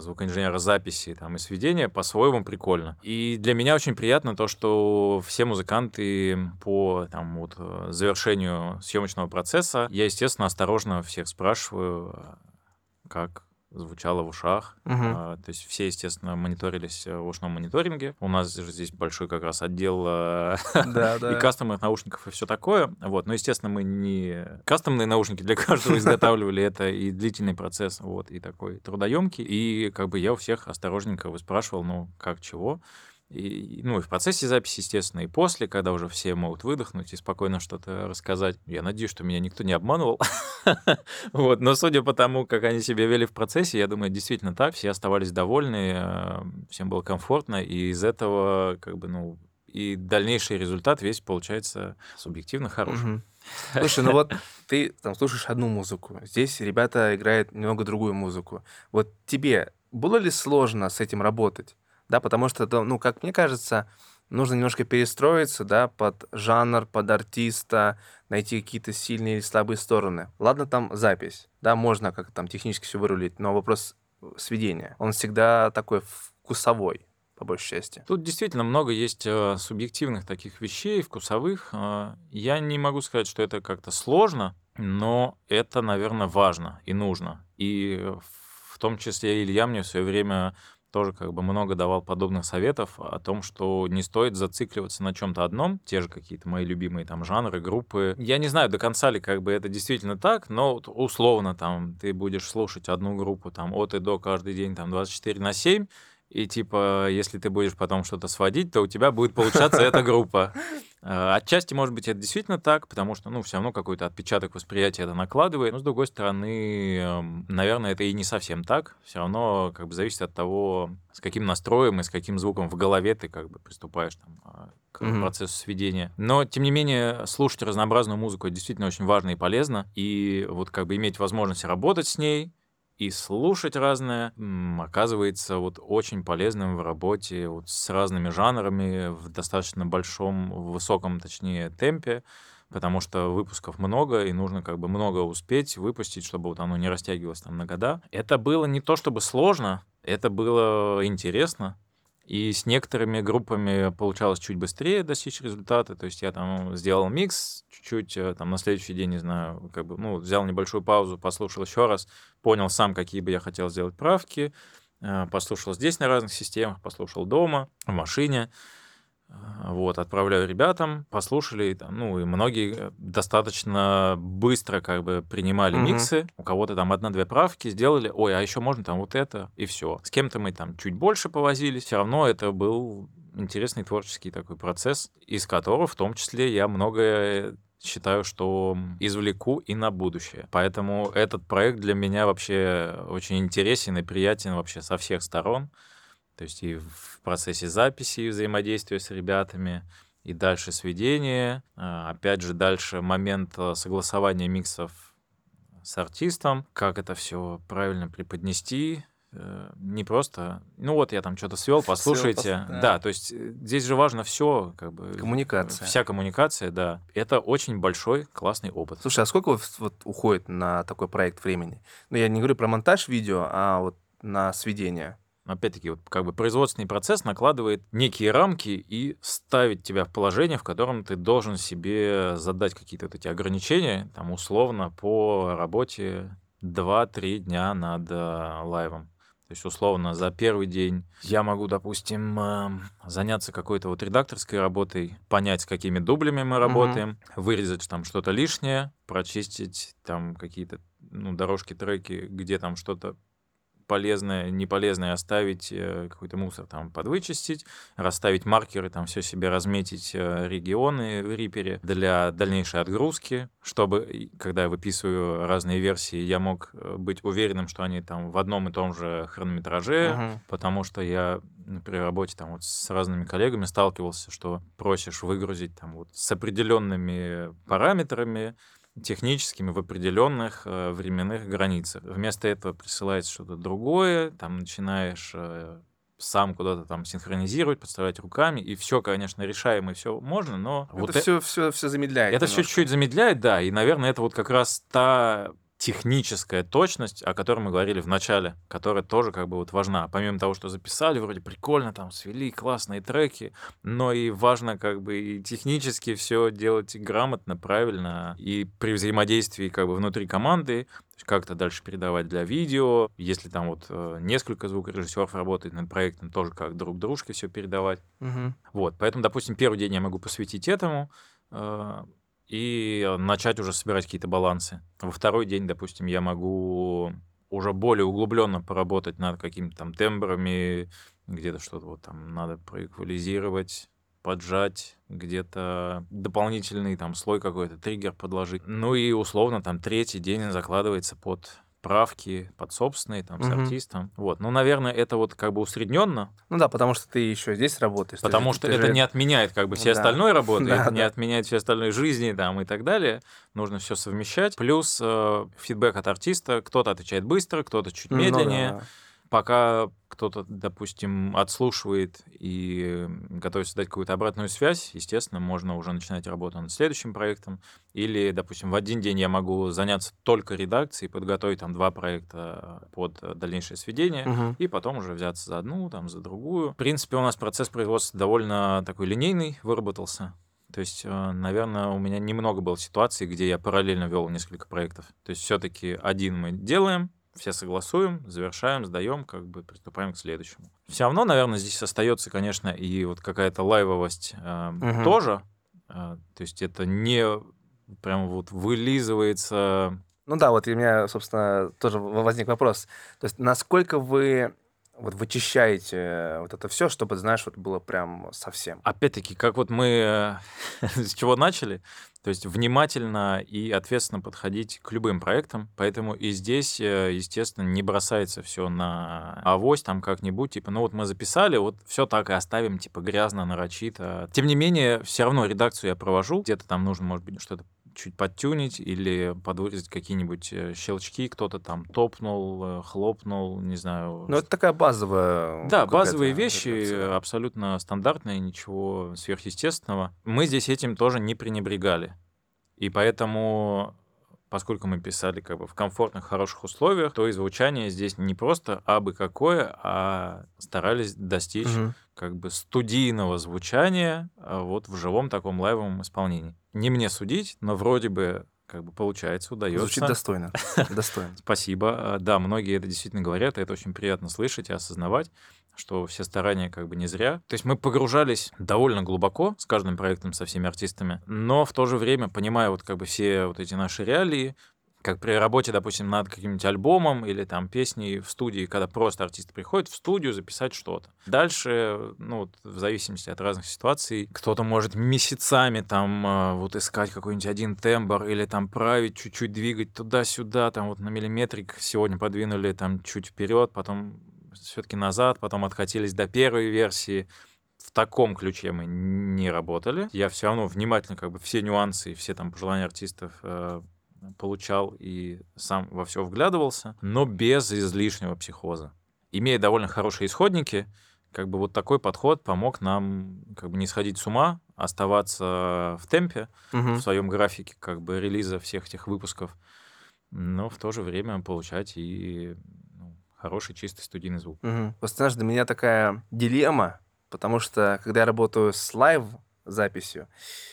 звукоинженера записи там, и сведения по-своему прикольно. И для меня очень приятно то, что все музыканты по там, вот, э, завершению съемочного процесса, я, естественно, осторожно всех спрашиваю, как звучало в ушах. Угу. А, то есть все, естественно, мониторились в ушном мониторинге. У нас же здесь большой как раз отдел да, и кастомных наушников и все такое. Вот. Но, естественно, мы не кастомные наушники для каждого изготавливали. Это и длительный процесс, вот, и такой трудоемкий. И как бы я у всех осторожненько выспрашивал, ну, как, чего. И, ну, и в процессе записи, естественно, и после, когда уже все могут выдохнуть и спокойно что-то рассказать. Я надеюсь, что меня никто не обманывал. вот, но судя по тому, как они себя вели в процессе, я думаю, действительно так. Все оставались довольны, э, всем было комфортно, и из этого, как бы, ну, и дальнейший результат весь получается субъективно хороший. Слушай, ну вот ты там слушаешь одну музыку, здесь ребята играют немного другую музыку. Вот тебе было ли сложно с этим работать? Да, потому что, ну, как мне кажется, нужно немножко перестроиться, да, под жанр, под артиста, найти какие-то сильные или слабые стороны. Ладно, там запись, да, можно как там технически все вырулить, но вопрос сведения, он всегда такой вкусовой, по большей части. Тут действительно много есть э, субъективных таких вещей, вкусовых. Э, я не могу сказать, что это как-то сложно, но это, наверное, важно и нужно. И в том числе Илья мне в свое время тоже как бы много давал подобных советов о том, что не стоит зацикливаться на чем-то одном, те же какие-то мои любимые там жанры, группы. Я не знаю, до конца ли как бы это действительно так, но условно там ты будешь слушать одну группу там от и до каждый день там 24 на 7, и типа, если ты будешь потом что-то сводить, то у тебя будет получаться эта группа. Э, отчасти, может быть, это действительно так, потому что, ну, все равно какой-то отпечаток восприятия это накладывает. Но, с другой стороны, эм, наверное, это и не совсем так. Все равно, как бы, зависит от того, с каким настроем и с каким звуком в голове ты, как бы, приступаешь там, а, к mm-hmm. процессу сведения. Но, тем не менее, слушать разнообразную музыку действительно очень важно и полезно. И вот, как бы, иметь возможность работать с ней, и слушать разное оказывается вот очень полезным в работе вот с разными жанрами в достаточно большом, высоком, точнее, темпе, потому что выпусков много, и нужно как бы много успеть выпустить, чтобы вот оно не растягивалось там на года. Это было не то чтобы сложно, это было интересно, и с некоторыми группами получалось чуть быстрее достичь результата. То есть я там сделал микс чуть-чуть, э, там на следующий день, не знаю, как бы, ну, взял небольшую паузу, послушал еще раз, понял сам, какие бы я хотел сделать правки, э, послушал здесь на разных системах, послушал дома, в машине. Вот, отправляю ребятам, послушали, там, ну, и многие достаточно быстро как бы принимали mm-hmm. миксы, у кого-то там одна-две правки сделали, ой, а еще можно там вот это, и все. С кем-то мы там чуть больше повозились, все равно это был интересный творческий такой процесс, из которого в том числе я многое считаю, что извлеку и на будущее. Поэтому этот проект для меня вообще очень интересен и приятен вообще со всех сторон. То есть и в процессе записи, и взаимодействия с ребятами, и дальше сведение. А, опять же, дальше момент э, согласования миксов с артистом, как это все правильно преподнести, э, не просто, ну вот я там что-то свел, послушайте. пос- да. да. то есть э, здесь же важно все, как бы Коммуникация. Вся коммуникация, да. Это очень большой классный опыт. Слушай, а сколько вот уходит на такой проект времени? Ну, я не говорю про монтаж видео, а вот на сведение. Опять-таки, вот как бы производственный процесс накладывает некие рамки и ставит тебя в положение, в котором ты должен себе задать какие-то вот эти ограничения, там условно по работе 2-3 дня над э, лайвом. То есть, условно, за первый день я могу, допустим, эм, заняться какой-то вот редакторской работой, понять, с какими дублями мы работаем, вырезать там что-то лишнее, прочистить там какие-то ну, дорожки, треки, где там что-то полезное, неполезное оставить, э, какой-то мусор там подвычистить, расставить маркеры, там все себе разметить э, регионы в Рипере для дальнейшей отгрузки, чтобы, когда я выписываю разные версии, я мог э, быть уверенным, что они там в одном и том же хронометраже, Мгм. потому что я при работе там вот с разными коллегами сталкивался, что просишь выгрузить там вот с определенными параметрами, техническими в определенных э, временных границах. Вместо этого присылается что-то другое, там начинаешь э, сам куда-то там синхронизировать, подставлять руками, и все, конечно, решаемо, и все можно, но вот это э- все, все, все замедляет. это все немножко. чуть-чуть замедляет, да, и, наверное, это вот как раз та техническая точность, о которой мы говорили в начале, которая тоже как бы вот важна. Помимо того, что записали, вроде прикольно, там свели классные треки, но и важно как бы и технически все делать грамотно, правильно, и при взаимодействии как бы внутри команды, как-то дальше передавать для видео, если там вот э, несколько звукорежиссеров работает над проектом, тоже как друг дружке все передавать. Мгм. Вот, поэтому, допустим, первый день я могу посвятить этому э, и начать уже собирать какие-то балансы. Во второй день, допустим, я могу уже более углубленно поработать над какими-то там тембрами, где-то что-то вот там надо проэквализировать, поджать, где-то дополнительный там слой какой-то, триггер подложить. Ну и условно там третий день закладывается под правки, под собственные, там, с Мгм. артистом. Вот. Ну, наверное, это вот как бы усредненно, Ну да, потому что ты еще здесь работаешь. ты Потому же- что ты это же- не отменяет как бы все Да. остальной работы, Да, это не да. отменяет все остальной жизни там и так далее. Нужно все совмещать. Плюс э, фидбэк от артиста. Кто-то отвечает быстро, кто-то чуть Ну медленнее. да. Пока кто-то, допустим, отслушивает и готовится дать какую-то обратную связь, естественно, можно уже начинать работу над следующим проектом. Или, допустим, в один день я могу заняться только редакцией, подготовить там два проекта под э, дальнейшее сведение Мгм. и потом уже взяться за одну, там, за другую. В принципе, у нас процесс производства довольно такой линейный выработался. То есть, э, наверное, у меня немного было ситуаций, где я параллельно вел несколько проектов. То есть, все-таки один мы делаем, все согласуем, завершаем, сдаем, как бы приступаем к следующему. Все равно, наверное, здесь остается, конечно, и вот какая-то лайвовость э, Мгм. тоже. Э, то есть это не прям вот вылизывается Ну да, вот у меня, собственно, тоже возник вопрос. То есть насколько вы вот вычищаете вот это все, чтобы, знаешь, вот было прям совсем. Опять-таки, как вот мы э, с чего начали, то есть внимательно и ответственно подходить к любым проектам, поэтому и здесь, э, естественно, не бросается все на авось там как-нибудь, типа, ну вот мы записали, вот все так и оставим, типа, грязно, нарочито. Тем не менее, все равно редакцию я провожу, где-то там нужно, может быть, что-то чуть подтюнить или подвырезать какие-нибудь э, щелчки, кто-то там топнул, э, хлопнул, не знаю, Ну это такая базовая... да, базовые вещи, абсолютно стандартные, ничего сверхъестественного. Мы здесь этим тоже не пренебрегали. И поэтому, поскольку мы писали как бы в комфортных, хороших условиях, то и звучание здесь не просто абы какое, а старались достичь Мгм. как бы студийного звучания а, вот в живом таком лайвовом исполнении. Не мне судить, но вроде бы как бы получается, удается. Звучит достойно. Достойно. Спасибо. Да, многие это действительно говорят, и это очень приятно слышать и осознавать, что все старания как бы не зря. То есть мы погружались довольно глубоко с каждым проектом, со всеми артистами, но в то же время, понимая вот как бы все вот эти наши реалии, как при работе, допустим, над каким-нибудь альбомом или там песней в студии, когда просто артист приходит в студию записать что-то. Дальше, ну, в зависимости от разных ситуаций, кто-то может месяцами там а, вот искать какой-нибудь один тембр или там править, чуть-чуть двигать туда-сюда, там вот на миллиметрик сегодня подвинули там чуть вперед, потом все-таки назад, потом откатились до первой версии. В таком ключе мы не работали. Я все равно внимательно как бы все нюансы и все там пожелания артистов э, получал и сам во все вглядывался, но без излишнего психоза. Имея довольно хорошие исходники, как бы вот такой подход помог нам как бы не сходить с ума, оставаться в темпе Мгм. в своем графике как бы релиза всех этих выпусков, но в то же время получать и ну, хороший чистый студийный звук. Мгм. Просто, знаешь, для меня такая дилемма, потому что, когда я работаю с лайв-записью,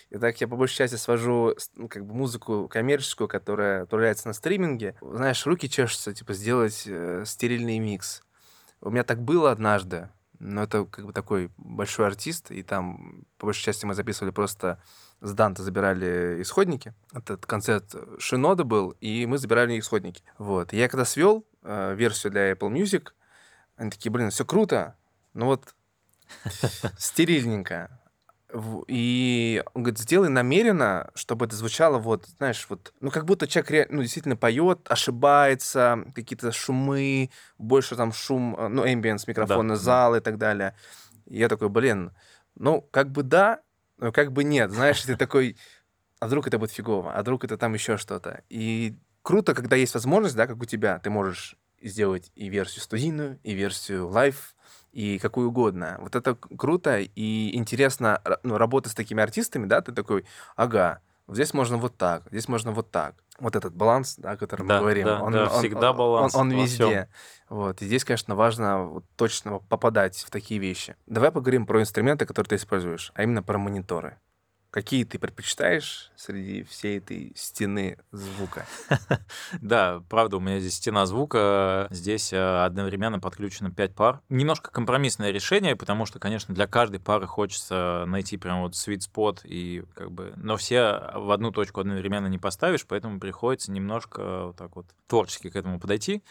и так я по большей части свожу ну, как бы музыку коммерческую, которая отправляется на стриминге, знаешь, руки чешутся, типа, сделать э, стерильный микс. У меня так было однажды, но это как бы такой большой артист, и там, по большей части, мы записывали просто с Данта забирали исходники. Этот концерт Шинода был, и мы забирали исходники. Вот. И я когда свел э, версию для Apple Music, они такие, блин, все круто, но вот стерильненько. И он говорит, сделай намеренно, чтобы это звучало вот, знаешь, вот, ну, как будто человек ре- ну, действительно поет, ошибается, какие-то шумы, больше там шум, э, ну, эмбиенс микрофона, да. зал и так далее. И я такой, блин, ну, как бы да, но как бы нет. Знаешь, ты такой, а вдруг это будет фигово, а вдруг это там еще что-то. И круто, когда есть возможность, да, как у тебя, ты можешь сделать и версию студийную, и версию live, и какую угодно. Вот это круто и интересно, ну, работа с такими артистами, да, ты такой, ага, здесь можно вот так, здесь можно вот так. Вот этот баланс, да, о котором Да, мы говорим, да, да, всегда он- баланс Он, он везде. Вот. И здесь, конечно, важно вот точно попадать в такие вещи. Давай поговорим про инструменты, которые ты используешь, а именно про мониторы. Какие ты предпочитаешь среди всей этой стены звука? Да, правда, у меня здесь стена звука, здесь э, одновременно подключено 5 пар. Немножко компромиссное решение, потому что, конечно, для каждой пары хочется найти прям вот sweet spot, и как бы, но все в одну точку одновременно не поставишь, поэтому приходится немножко вот так вот творчески к этому подойти.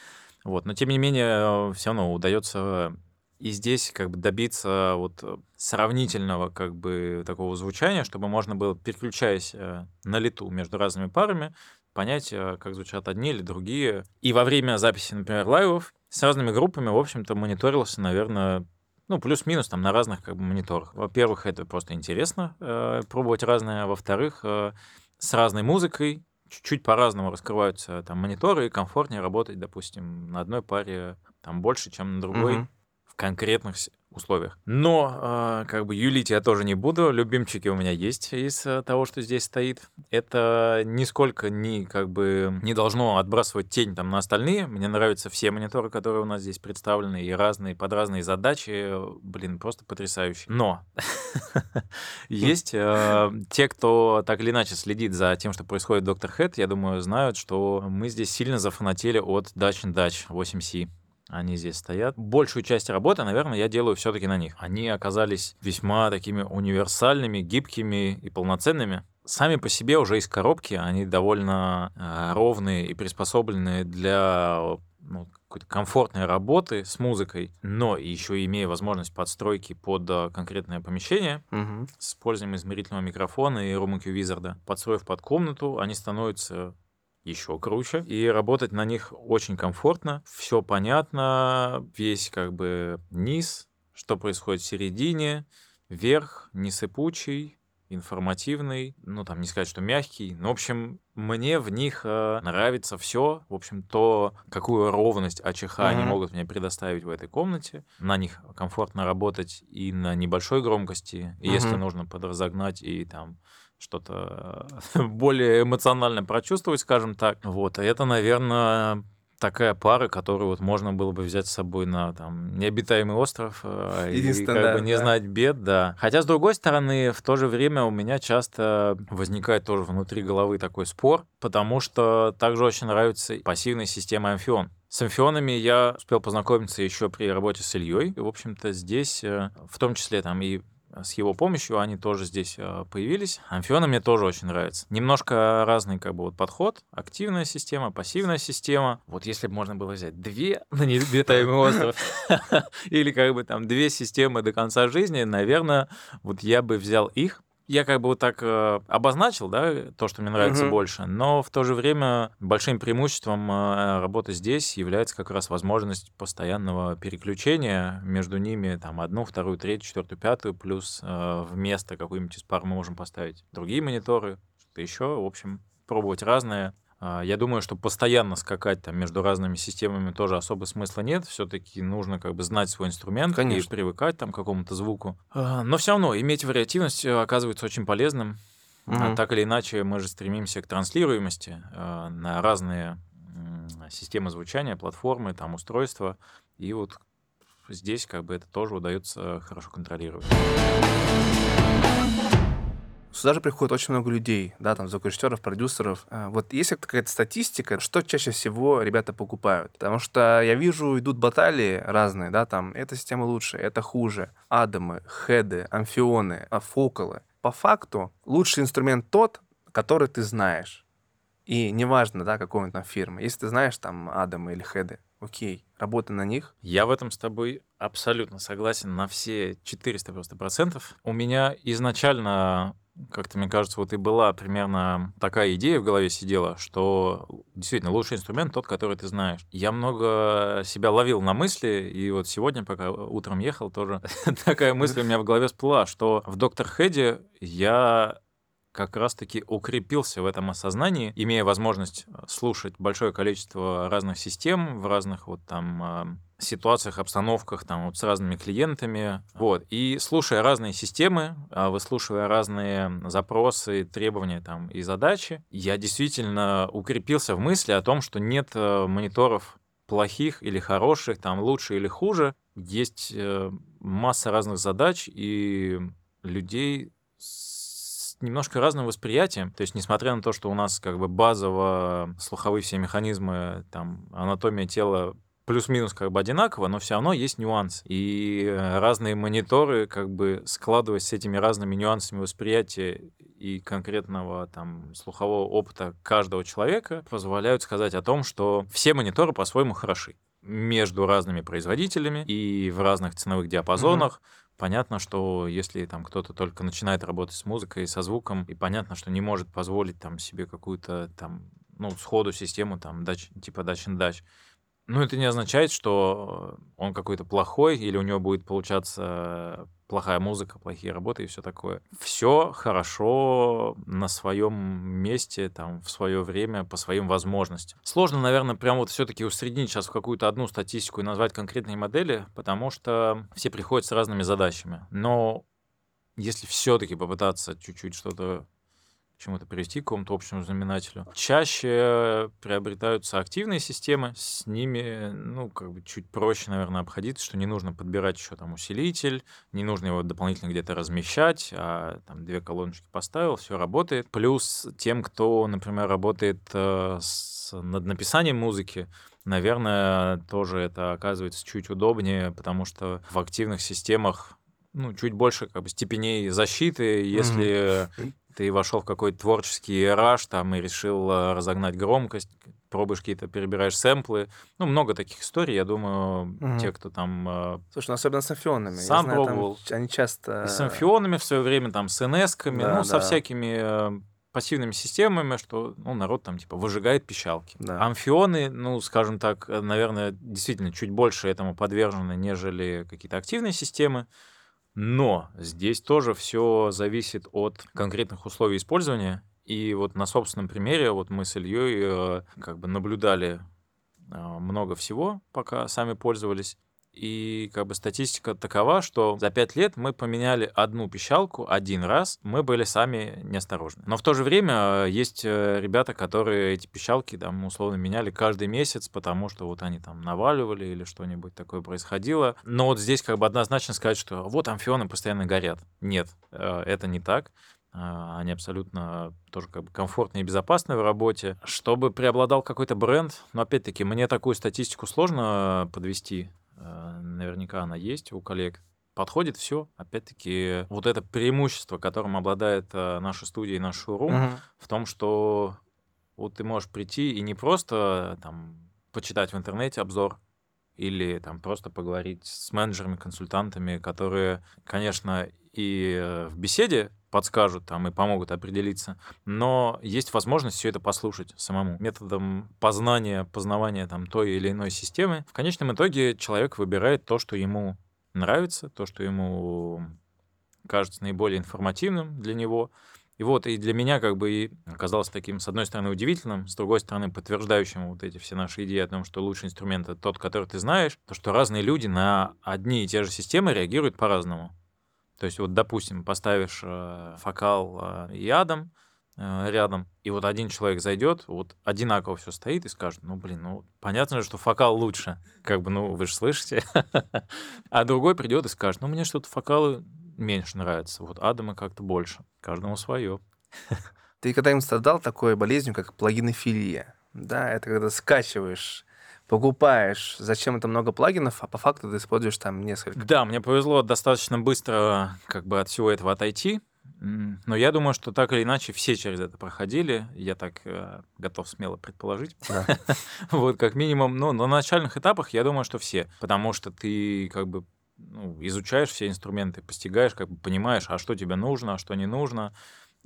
Вот, но тем не менее, все равно удается и здесь как бы добиться вот э, сравнительного как бы такого звучания, чтобы можно было, переключаясь э, на лету между разными парами, понять, э, как звучат одни или другие. И во время записи, например, лайвов с разными группами, в общем-то, мониторился, наверное, ну, плюс-минус там на разных как бы мониторах. Во-первых, это просто интересно э, пробовать разное. Во-вторых, э, с разной музыкой чуть-чуть по-разному раскрываются там мониторы, и комфортнее работать, допустим, на одной паре там больше, чем на другой Мгм. Конкретных условиях. Но э, как бы юлить я тоже не буду. Любимчики у меня есть из э, того, что здесь стоит. Это нисколько не как бы не должно отбрасывать тень там на остальные. Мне нравятся все мониторы, которые у нас здесь представлены, и разные под разные задачи. Блин, просто потрясающие. Но есть э, те, кто так или иначе следит за тем, что происходит в Доктор Хэт, я думаю, знают, что мы здесь сильно зафанатели от Dutch Dutch 8C. Они здесь стоят. Большую часть работы, наверное, я делаю все-таки на них. Они оказались весьма такими универсальными, гибкими и полноценными. Сами по себе уже из коробки они довольно э, ровные и приспособлены для ну, какой-то комфортной работы с музыкой, но еще имея возможность подстройки под э, конкретное помещение, Мгм. с использованием измерительного микрофона и RoomQ Wizard. Подстроив под комнату, они становятся еще круче, и работать на них очень комфортно. Все понятно, весь как бы низ, что происходит в середине, верх, не сыпучий, информативный, ну там не сказать, что мягкий, но в общем мне в них э, нравится все, в общем то, какую ровность АЧХ они Мгм. могут мне предоставить в этой комнате, на них комфортно работать и на небольшой громкости, и если нужно подразогнать и там что-то э, более эмоционально прочувствовать, скажем так. Вот, и это, наверное, такая пара, которую вот можно было бы взять с собой на там необитаемый остров э, и как бы не да. знать бед, да. Хотя, с другой стороны, в то же время у меня часто возникает тоже внутри головы такой спор, потому что также очень нравится пассивная система Amphion. С амфионами я успел познакомиться еще при работе с Ильей. И, в общем-то, здесь, э, в том числе там и с его помощью они тоже здесь э, появились. Амфионы мне тоже очень нравятся. Немножко разный как бы вот подход. Активная система, пассивная система. Вот если бы можно было взять две на необитаемый остров или как бы там две системы до конца жизни, наверное, вот я бы взял их. Я как бы вот так э, обозначил, да, то, что мне нравится Мгм. больше, но в то же время большим преимуществом э, работы здесь является как раз возможность постоянного переключения между ними, там, одну, вторую, третью, четвертую, пятую, плюс э, вместо какой-нибудь из пар мы можем поставить другие мониторы, что-то еще, в общем, пробовать разное, я думаю, что постоянно скакать там между разными системами тоже особо смысла нет. Все-таки нужно как бы знать свой инструмент Конечно. и привыкать там к какому-то звуку. А, но все равно иметь вариативность э, оказывается очень полезным. Мгм. Так или иначе, мы же стремимся к транслируемости на разные системы звучания, платформы, там устройства. И вот здесь как бы это тоже удается хорошо контролировать. Сюда же приходит очень много людей, да, там, звукорежиссеров, продюсеров. А, Вот есть какая-то статистика, что чаще всего ребята покупают? Потому что я вижу, идут баталии разные, да, там, эта система лучше, это хуже. Адамы, хеды, амфионы, а, фокалы. По факту лучший инструмент тот, который ты знаешь. И неважно, да, какой он там фирмы. Если ты знаешь там Адамы или хеды, окей, работай на них. Я в этом с тобой абсолютно согласен на все 400 просто процентов. У меня изначально как-то, мне кажется, вот и была примерно такая идея в голове сидела, что действительно лучший инструмент тот, который ты знаешь. Я много себя ловил на мысли, и вот сегодня, пока утром ехал, тоже такая мысль у меня в голове всплыла, что в Доктор Хеде я как раз-таки укрепился в этом осознании, имея возможность э, слушать большое количество разных систем в разных вот там а, ситуациях, обстановках, там вот с разными клиентами, вот, и слушая разные системы, а, выслушивая разные запросы, требования там и задачи, я действительно укрепился в мысли о том, что нет э, мониторов плохих или хороших, там лучше или хуже, есть э, масса разных задач и людей немножко разным восприятием. То есть, несмотря на то, что у нас как бы базово слуховые все механизмы, там, анатомия тела плюс-минус как бы одинаково, но все равно есть нюансы. И э, разные мониторы, как бы складываясь с этими разными нюансами восприятия и конкретного там слухового опыта каждого человека, позволяют сказать о том, что все мониторы по-своему хороши между разными производителями и в разных ценовых диапазонах. Понятно, что если там кто-то только начинает работать с музыкой, со звуком, и понятно, что не может позволить там себе какую-то там, ну, сходу систему там дач, типа Dutch and Dutch, ну, это не означает, что он какой-то плохой, или у него будет получаться плохая музыка, плохие работы и все такое. Все хорошо на своем месте, там, в свое время, по своим возможностям. Сложно, наверное, прям вот все-таки усреднить сейчас в какую-то одну статистику и назвать конкретные модели, потому что все приходят с разными задачами. Но если все-таки попытаться чуть-чуть что-то чему-то привести, к какому-то общему знаменателю. Чаще приобретаются активные системы, с ними, ну, как бы чуть проще, наверное, обходиться, что не нужно подбирать еще там усилитель, не нужно его дополнительно где-то размещать, а там две колоночки поставил, все работает. Плюс тем, кто, например, работает э, с, над написанием музыки, наверное, тоже это оказывается чуть удобнее, потому что в активных системах ну, чуть больше как бы степеней защиты, если mm-hmm. Ты вошел в какой-то творческий раш там и решил э, разогнать громкость, пробуешь какие-то, перебираешь сэмплы. Ну, много таких историй, я думаю, mm-hmm. те, кто там... э, Слушай, ну, особенно с амфионами. Сам знаю, пробовал. Там, они часто... И с амфионами в свое время, там, с NS-ками, Да, ну, со да. всякими э, пассивными системами, что ну, народ там типа выжигает пищалки. Да. Амфионы, ну, скажем так, наверное, действительно чуть больше этому подвержены, нежели какие-то активные системы. Но здесь тоже все зависит от конкретных условий использования. И вот на собственном примере вот мы с Ильей э, как бы наблюдали э, много всего, пока сами пользовались. И как бы статистика такова, что за пять лет мы поменяли одну пищалку один раз, мы были сами неосторожны. Но в то же время э, есть э, ребята, которые эти пищалки там условно меняли каждый месяц, потому что вот они там наваливали или что-нибудь такое происходило. Но вот здесь как бы однозначно сказать, что вот амфионы постоянно горят. Нет, э, это не так. А, Они абсолютно тоже как бы комфортные и безопасные в работе. Чтобы преобладал какой-то бренд, но опять-таки мне такую статистику сложно подвести. Э, Наверняка она есть у коллег. Подходит все. Опять-таки, вот это преимущество, которым обладает э, наша студия и наш шоурум, Мгм. в том, что вот ты можешь прийти и не просто там почитать в интернете обзор или там просто поговорить с менеджерами, консультантами, которые, конечно, и э, в беседе подскажут там и помогут определиться, но есть возможность все это послушать самому. Методом познания, познавания там той или иной системы, в конечном итоге человек выбирает то, что ему нравится, то, что ему кажется наиболее информативным для него. И вот, и для меня как бы и оказалось таким, с одной стороны, удивительным, с другой стороны, подтверждающим вот эти все наши идеи о том, что лучший инструмент — это тот, который ты знаешь, то, что разные люди на одни и те же системы реагируют по-разному. То есть вот, допустим, поставишь э, фокал э, и адом, Э, рядом, и вот один человек зайдет, вот одинаково все стоит и скажет, ну, блин, ну, понятно что фокал лучше, как бы, ну, вы же слышите. А другой придет и скажет, ну, мне что-то фокалы меньше нравятся, вот Адама как-то больше, каждому свое. Ты когда-нибудь страдал такой болезнью, как плагинофилия? Да, это когда скачиваешь покупаешь, зачем это много плагинов, а по факту ты используешь там несколько. Да, мне повезло достаточно быстро как бы от всего этого отойти. Но я думаю, что так или иначе все через это проходили. Я так э, готов смело предположить. Да. вот, как минимум, ну, на начальных этапах я думаю, что все. Потому что ты как бы ну, изучаешь все инструменты, постигаешь, как бы понимаешь, а что тебе нужно, а что не нужно.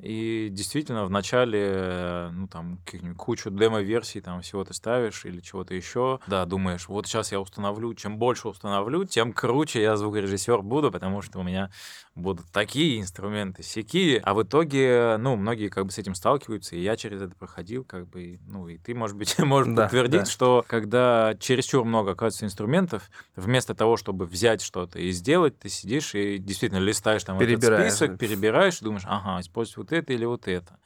И действительно, в начале, ну, там, кучу демо-версий, там, всего ты ставишь или чего-то еще. Да, думаешь, вот сейчас я установлю, чем больше установлю, тем круче я звукорежиссер буду, потому что у меня будут такие инструменты, всякие. А в итоге, ну, многие как бы с этим сталкиваются, и я через это проходил, как бы, ну, и ты, может быть, можешь да, подтвердить, да. что когда чересчур много оказывается инструментов, вместо того, чтобы взять что-то и сделать, ты сидишь и действительно листаешь там этот список, перебираешь и думаешь, ага, использовать вот это или вот это.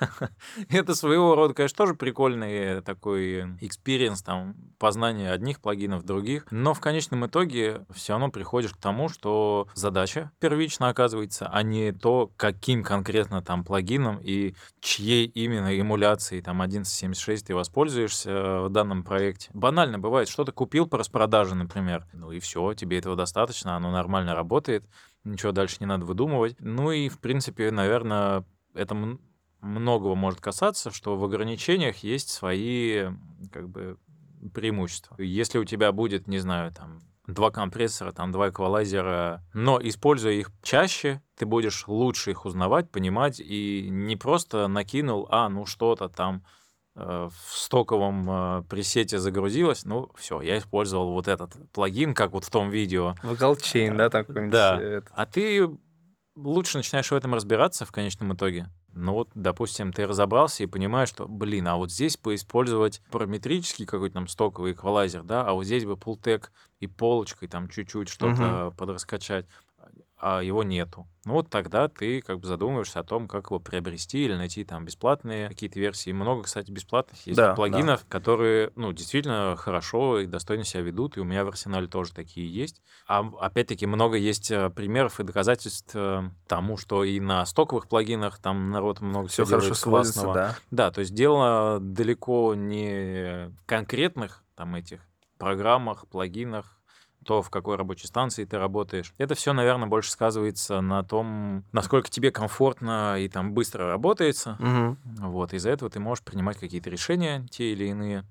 Это своего рода, конечно, тоже прикольный такой experience, там, познание одних плагинов, других. Но в конечном итоге все равно приходишь к тому, что задача первично оказывается, а не то, каким конкретно там плагином и чьей именно эмуляцией там 1176 ты воспользуешься в данном проекте. Банально бывает, что-то купил по распродаже, например, ну и все, тебе этого достаточно, оно нормально работает, ничего дальше не надо выдумывать. Ну и, в принципе, наверное, это многого может касаться, что в ограничениях есть свои как бы преимущества. Если у тебя будет, не знаю, там два компрессора, там два эквалайзера, но используя их чаще, ты будешь лучше их узнавать, понимать и не просто накинул, а ну что-то там э, в стоковом э, пресете загрузилось, ну все, я использовал вот этот плагин, как вот в том видео. Вокалчейн, да, такой. Да. А ты лучше начинаешь в этом разбираться в конечном итоге. Ну вот, допустим, ты разобрался и понимаешь, что, блин, а вот здесь поиспользовать параметрический какой-то там стоковый эквалайзер, да, а вот здесь бы пултек и полочкой там чуть-чуть что-то угу. подраскачать а его нету. Ну вот тогда ты как бы задумываешься о том, как его приобрести или найти там бесплатные какие-то версии. Много, кстати, бесплатных есть да, плагинов, да. которые, ну, действительно хорошо и достойно себя ведут, и у меня в арсенале тоже такие есть. А опять-таки много есть э, примеров и доказательств э, тому, что и на стоковых плагинах там народ много все хорошо классного. Да. да, то есть дело далеко не конкретных там этих программах, плагинах, то, в какой рабочей станции ты работаешь. Это все, наверное, больше сказывается на том, насколько тебе комфортно и там быстро работается. Угу. Вот, из-за этого ты можешь принимать какие-то решения, те или иные.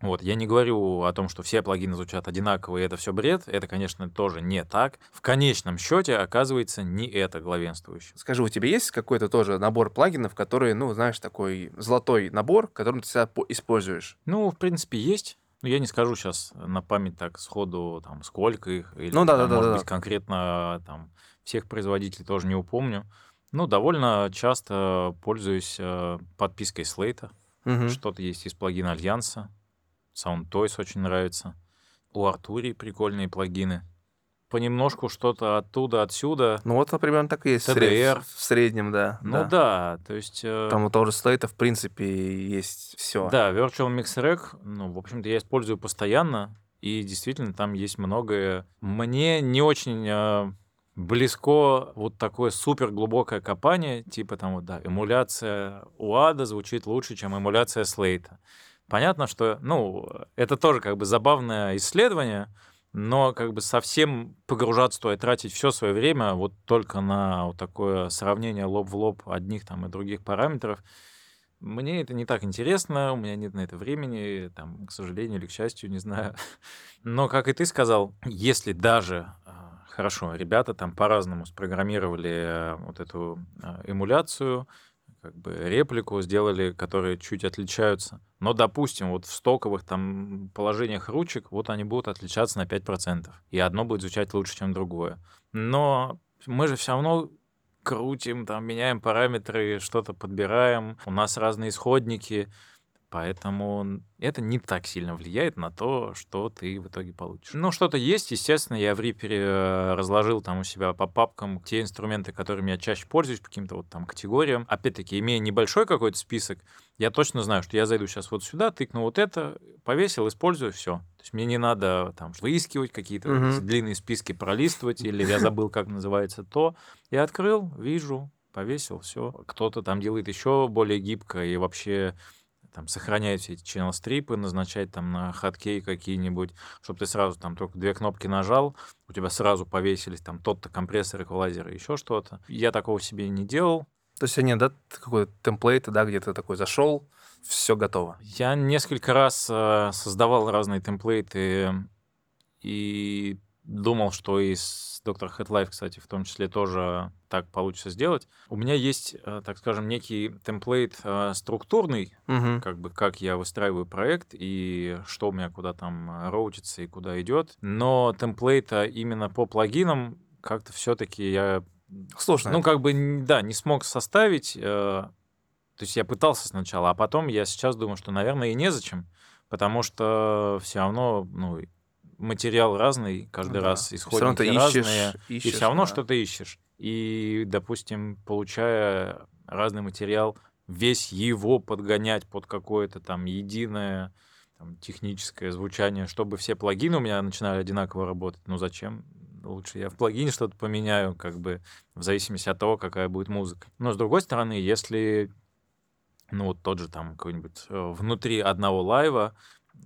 Вот, я не говорю о том, что все плагины звучат одинаково, и это все бред. Это, конечно, тоже не так. В конечном счете оказывается не это главенствующее. Скажи, у тебя есть какой-то тоже набор плагинов, которые, ну, знаешь, такой золотой набор, который ты всегда используешь? Ну, в принципе, есть. Ну, я не скажу сейчас на память так сходу, там, сколько их, или, ну, да, там, да, может да, быть, да. конкретно там всех производителей тоже не упомню. Ну, довольно часто пользуюсь э, подпиской Slate. Угу. Что-то есть из плагина Альянса. Sound Toys очень нравится. У Артури прикольные плагины понемножку что-то оттуда, отсюда. Ну вот, например, так и есть. TDR. В среднем, да. Ну да, да то есть... Э... Там у того же слейта, в принципе, есть все. Да, Virtual Mix Rack, ну, в общем-то, я использую постоянно, и действительно там есть многое. Мне не очень э, близко вот такое супер глубокое копание, типа там вот, да, эмуляция УАДа звучит лучше, чем эмуляция слейта. Понятно, что, ну, это тоже как бы забавное исследование, но как бы совсем погружаться туда и тратить все свое время вот только на вот такое сравнение лоб в лоб одних там и других параметров, мне это не так интересно, у меня нет на это времени, там, к сожалению или к счастью, не знаю. Но, как и ты сказал, если даже а, хорошо, ребята там по-разному спрограммировали э, вот эту а, эмуляцию, как бы реплику сделали, которые чуть отличаются. Но, допустим, вот в стоковых там положениях ручек, вот они будут отличаться на 5%. И одно будет звучать лучше, чем другое. Но мы же все равно крутим, там меняем параметры, что-то подбираем. У нас разные исходники. Поэтому это не так сильно влияет на то, что ты в итоге получишь. Ну, что-то есть, естественно, я в Reaper э, разложил там у себя по папкам те инструменты, которыми я чаще пользуюсь, по каким-то вот там категориям. Опять-таки, имея небольшой какой-то список, я точно знаю, что я зайду сейчас вот сюда, тыкну вот это, повесил, использую, все. То есть мне не надо там выискивать какие-то Мгм. длинные списки, пролистывать, или я забыл, как называется то. Я открыл, вижу, повесил, все. Кто-то там делает еще более гибко и вообще там сохраняет все эти channel стрипы, назначать там на хаткей какие-нибудь, чтобы ты сразу там только две кнопки нажал, у тебя сразу повесились там тот-то компрессор, эквалайзер и еще что-то. Я такого себе не делал. То есть нет, да, какой-то темплейт, да, где ты такой зашел, все готово. Я несколько раз э, создавал разные темплейты и думал, что и с Доктор Headlife, кстати, в том числе тоже так получится сделать. У меня есть, э, так скажем, некий темплейт э, структурный, Мгм. как бы как я выстраиваю проект и что у меня куда там э, роутится и куда идет. Но темплейта именно по плагинам как-то все-таки я Сложно. ну, как бы, да, не смог составить. То есть я пытался сначала, а потом я сейчас думаю, что, наверное, и незачем, потому что все равно, ну, материал разный, каждый да. раз равно исходники ты ищешь, разные, и ищешь, все равно да. что-то ищешь. И, допустим, получая разный материал, весь его подгонять под какое-то там единое там, техническое звучание, чтобы все плагины у меня начинали одинаково работать. Ну зачем? Лучше я в плагине что-то поменяю, как бы в зависимости от того, какая будет музыка. Но с другой стороны, если ну вот тот же там какой-нибудь э, внутри одного лайва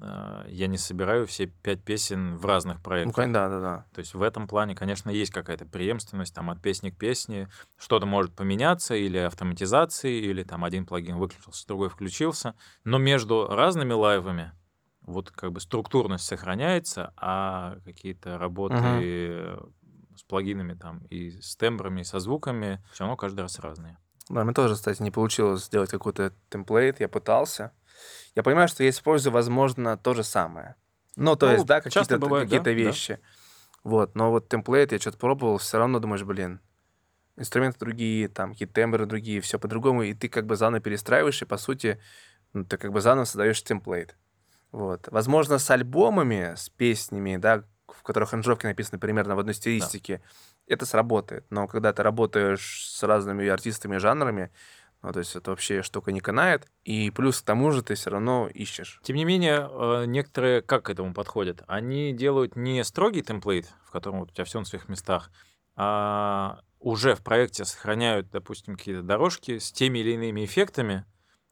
я не собираю все пять песен в разных Ну, проектах. конечно, да, да, да. То есть в этом плане, конечно, есть какая-то преемственность там от песни к песне. Что-то может поменяться или автоматизации, или там один плагин выключился, другой включился. Но между разными лайвами вот как бы структурность сохраняется, а какие-то работы э, с плагинами там и с тембрами, и со звуками все равно каждый раз разные. Да, мне тоже, кстати, не получилось сделать какой-то темплейт, я пытался. Я понимаю, что я использую, возможно, то же самое. Ну, то Ну, есть, да, какие-то бывает, да, какие-то да. вещи. Вот, но вот темплейт я что-то пробовал, все равно думаешь, блин, инструменты другие, там, какие тембры другие, все по-другому, и ты как бы заново перестраиваешь, и, по сути, ну, ты как бы заново создаешь темплейт. Вот. Возможно, с альбомами, с песнями, да, в которых аранжировки написаны примерно в одной стилистике, это сработает. Но когда ты работаешь с разными артистами и жанрами, ну, то есть это вообще штука не канает. И плюс к тому же ты все равно ищешь. Тем не менее, э, некоторые как к этому подходят? Они делают не строгий темплейт, в котором вот у тебя все на своих местах, а уже в проекте сохраняют, допустим, какие-то дорожки с теми или иными эффектами,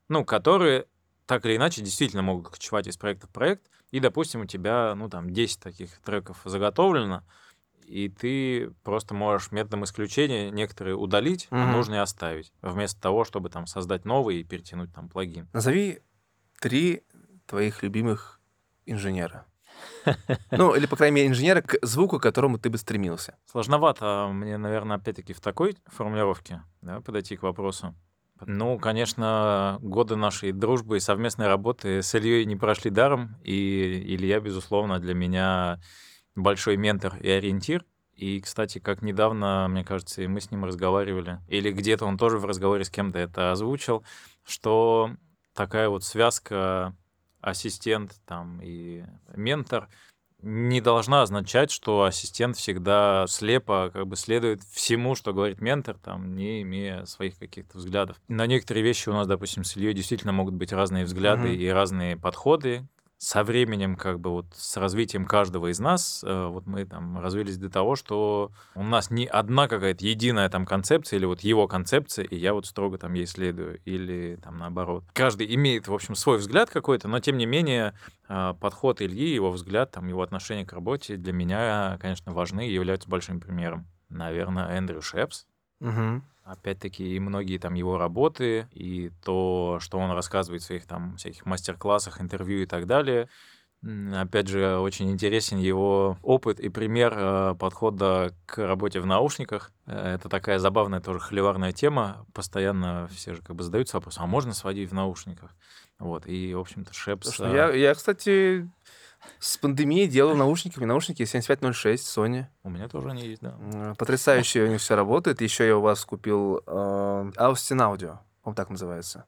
ну, которые так или иначе действительно могут кочевать из проекта в проект. И, допустим, у тебя, ну, там, 10 таких треков заготовлено, и ты просто можешь методом исключения некоторые удалить, а Мгм. нужные оставить, вместо того, чтобы там создать новый и перетянуть там плагин. Назови три твоих любимых инженера. Ну, или, по крайней мере, инженера, к звуку, к которому ты бы стремился. Сложновато мне, наверное, опять-таки в такой формулировке да, подойти к вопросу. Ну, конечно, годы нашей дружбы и совместной работы с Ильей не прошли даром, и Илья, безусловно, для меня большой ментор и ориентир. И, кстати, как недавно, мне кажется, и мы с ним разговаривали, или где-то он тоже в разговоре с кем-то это озвучил, что такая вот связка ассистент там и ментор не должна означать, что ассистент всегда слепо как бы следует всему, что говорит ментор, там, не имея своих каких-то взглядов. На некоторые вещи у нас, допустим, с Ильей действительно могут быть разные взгляды Мгм. и разные подходы. Со временем, как бы вот с развитием каждого из нас, э, вот мы там развились до того, что у нас не одна какая-то единая там концепция или вот его концепция, и я вот строго там ей следую, или там наоборот. Каждый имеет, в общем, свой взгляд какой-то, но тем не менее а, подход Ильи, его взгляд, там, его отношение к работе для меня, конечно, важны и являются большим примером. Наверное, Эндрю Шепс. Мгм. Опять-таки, и многие там его работы, и то, что он рассказывает в своих там всяких мастер-классах, интервью и так далее. Опять же, очень интересен его опыт и пример э, подхода к работе в наушниках. Э, Это такая забавная тоже холиварная тема. Постоянно все же как бы задаются вопросом, а можно сводить в наушниках? Вот, и, в общем-то, Шепс... Ну э, я, я, кстати, С пандемией делал меня наушники 7506 Sony. У меня тоже они есть, да. Потрясающе у них все работает. Еще я у вас купил э, Austin Audio. по так называется.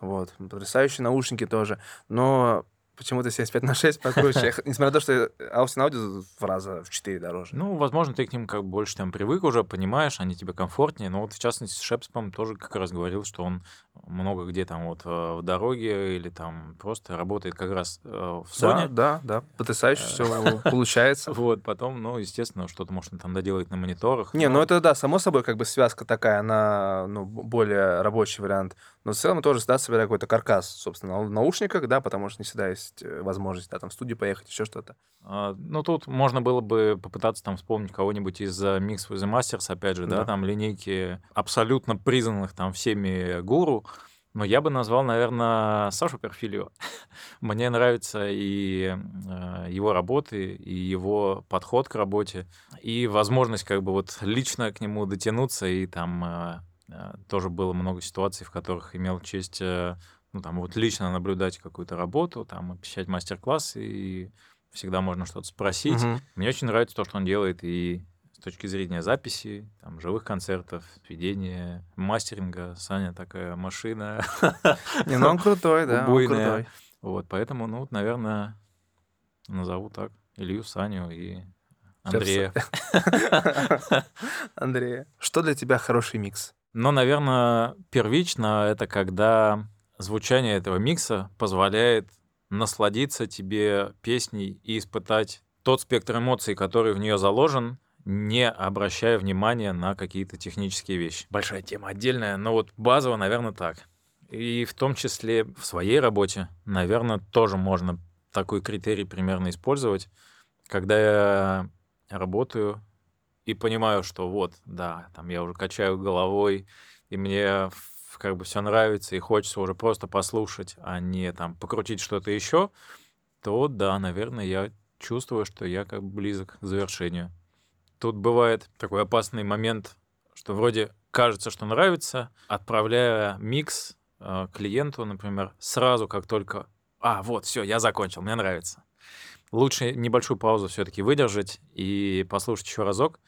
Вот. Потрясающие наушники тоже. Но почему-то 75 на 6 покруче. Несмотря на то, что Austin Audio в раза в 4 дороже. Ну, возможно, ты к ним как больше там привык уже, понимаешь, они тебе комфортнее. Но вот в частности с Шепспом тоже как раз говорил, что он много где там вот э, в дороге или там просто работает как раз э, в Да, Sony. да, да. Потрясающе все получается. Вот, потом, ну, естественно, что-то может он там доделать на мониторах. Не, ну это да, само собой, как бы связка такая, она ну, более рабочий вариант. Но в целом тоже всегда собираю какой-то каркас, собственно, в наушниках, да, потому что не всегда есть э, возможность, да, там в студию поехать, еще что-то. А, Ну, тут можно было бы попытаться там вспомнить кого-нибудь из э, Mix with the Masters, опять же, да, Да. там линейки абсолютно признанных там всеми гуру. Но я бы назвал, наверное, Сашу Перфилио. Мне нравится и э, его работы, и его подход к работе, и возможность как бы вот лично к нему дотянуться, и там э, э, тоже было много ситуаций, в которых имел честь э, ну, там, вот лично наблюдать какую-то работу, там, посещать мастер-классы, и всегда можно что-то спросить. Мгм. Мне очень нравится то, что он делает и с точки зрения записи, там, живых концертов, сведения, мастеринга. Саня такая машина. Не, ну он крутой, да, он Убойная. крутой. Вот, поэтому, ну, вот, наверное, назову так Илью, Саню и Андрея. Андрей, что для тебя хороший микс? Но, наверное, первично это когда звучание этого микса позволяет насладиться тебе песней и испытать тот спектр эмоций, который в нее заложен, не обращая внимания на какие-то технические вещи. Большая тема отдельная, но вот базово, наверное, так. И в том числе в своей работе, наверное, тоже можно такой критерий примерно использовать, когда я работаю и понимаю, что вот, да, там я уже качаю головой, и мне как бы все нравится, и хочется уже просто послушать, а не там покрутить что-то еще, то да, наверное, я чувствую, что я как бы близок к завершению. Тут бывает такой опасный момент, что вроде кажется, что нравится, отправляя микс э, клиенту, например, сразу, как только, а, вот, все, я закончил, мне нравится. Лучше небольшую паузу все-таки выдержать и послушать еще разок.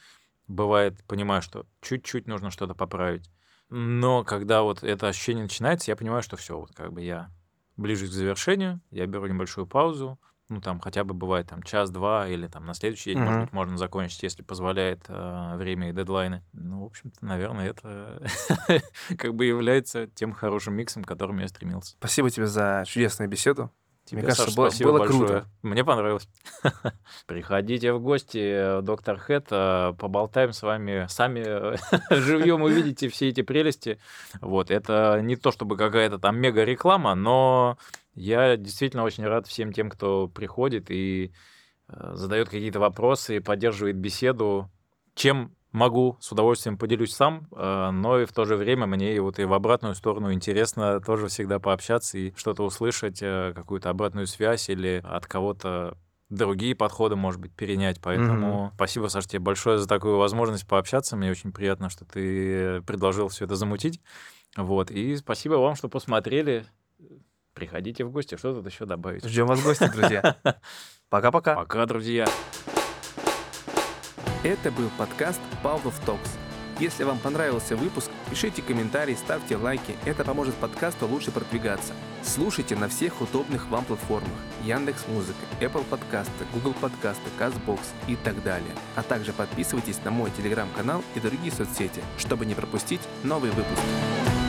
Бывает, понимаю, что чуть-чуть нужно что-то поправить. Но когда вот это ощущение начинается, я понимаю, что все, вот как бы я ближе к завершению, я беру небольшую паузу, ну там хотя бы бывает там час-два или там на следующий день, может Мгм. быть, можно закончить, если позволяет э, время и дедлайны. Ну, в общем-то, наверное, это как бы является тем хорошим миксом, к которому я стремился. Спасибо тебе за чудесную беседу. Тебе, Мне кажется, Саша, было- спасибо было большое. круто. Мне понравилось. Приходите в гости, э, доктор Хэт, э, поболтаем с вами. Сами э, живьем увидите все эти прелести. Вот, это не то чтобы какая-то там мега реклама, но я действительно очень рад всем тем, кто приходит и задает какие-то вопросы, и поддерживает беседу. Чем могу, с удовольствием поделюсь сам, э, но и в то же время мне вот и в обратную сторону интересно тоже всегда пообщаться и что-то услышать, э, какую-то обратную связь или от кого-то другие подходы, может быть, перенять. Поэтому спасибо, Саш, тебе большое за такую возможность пообщаться. Мне очень приятно, что ты предложил все это замутить. Вот. И спасибо вам, что посмотрели. Приходите в гости. Что тут еще добавить? Ждем вас в гости, друзья. Пока-пока. Пока, друзья. Это был подкаст Павлов Токс. Если вам понравился выпуск, пишите комментарии, ставьте лайки. Это поможет подкасту лучше продвигаться. Слушайте на всех удобных вам платформах. Яндекс Музыка, Apple подкасты, Google подкасты, CastBox и так далее. А также подписывайтесь на мой телеграм-канал и другие соцсети, чтобы не пропустить новые выпуски.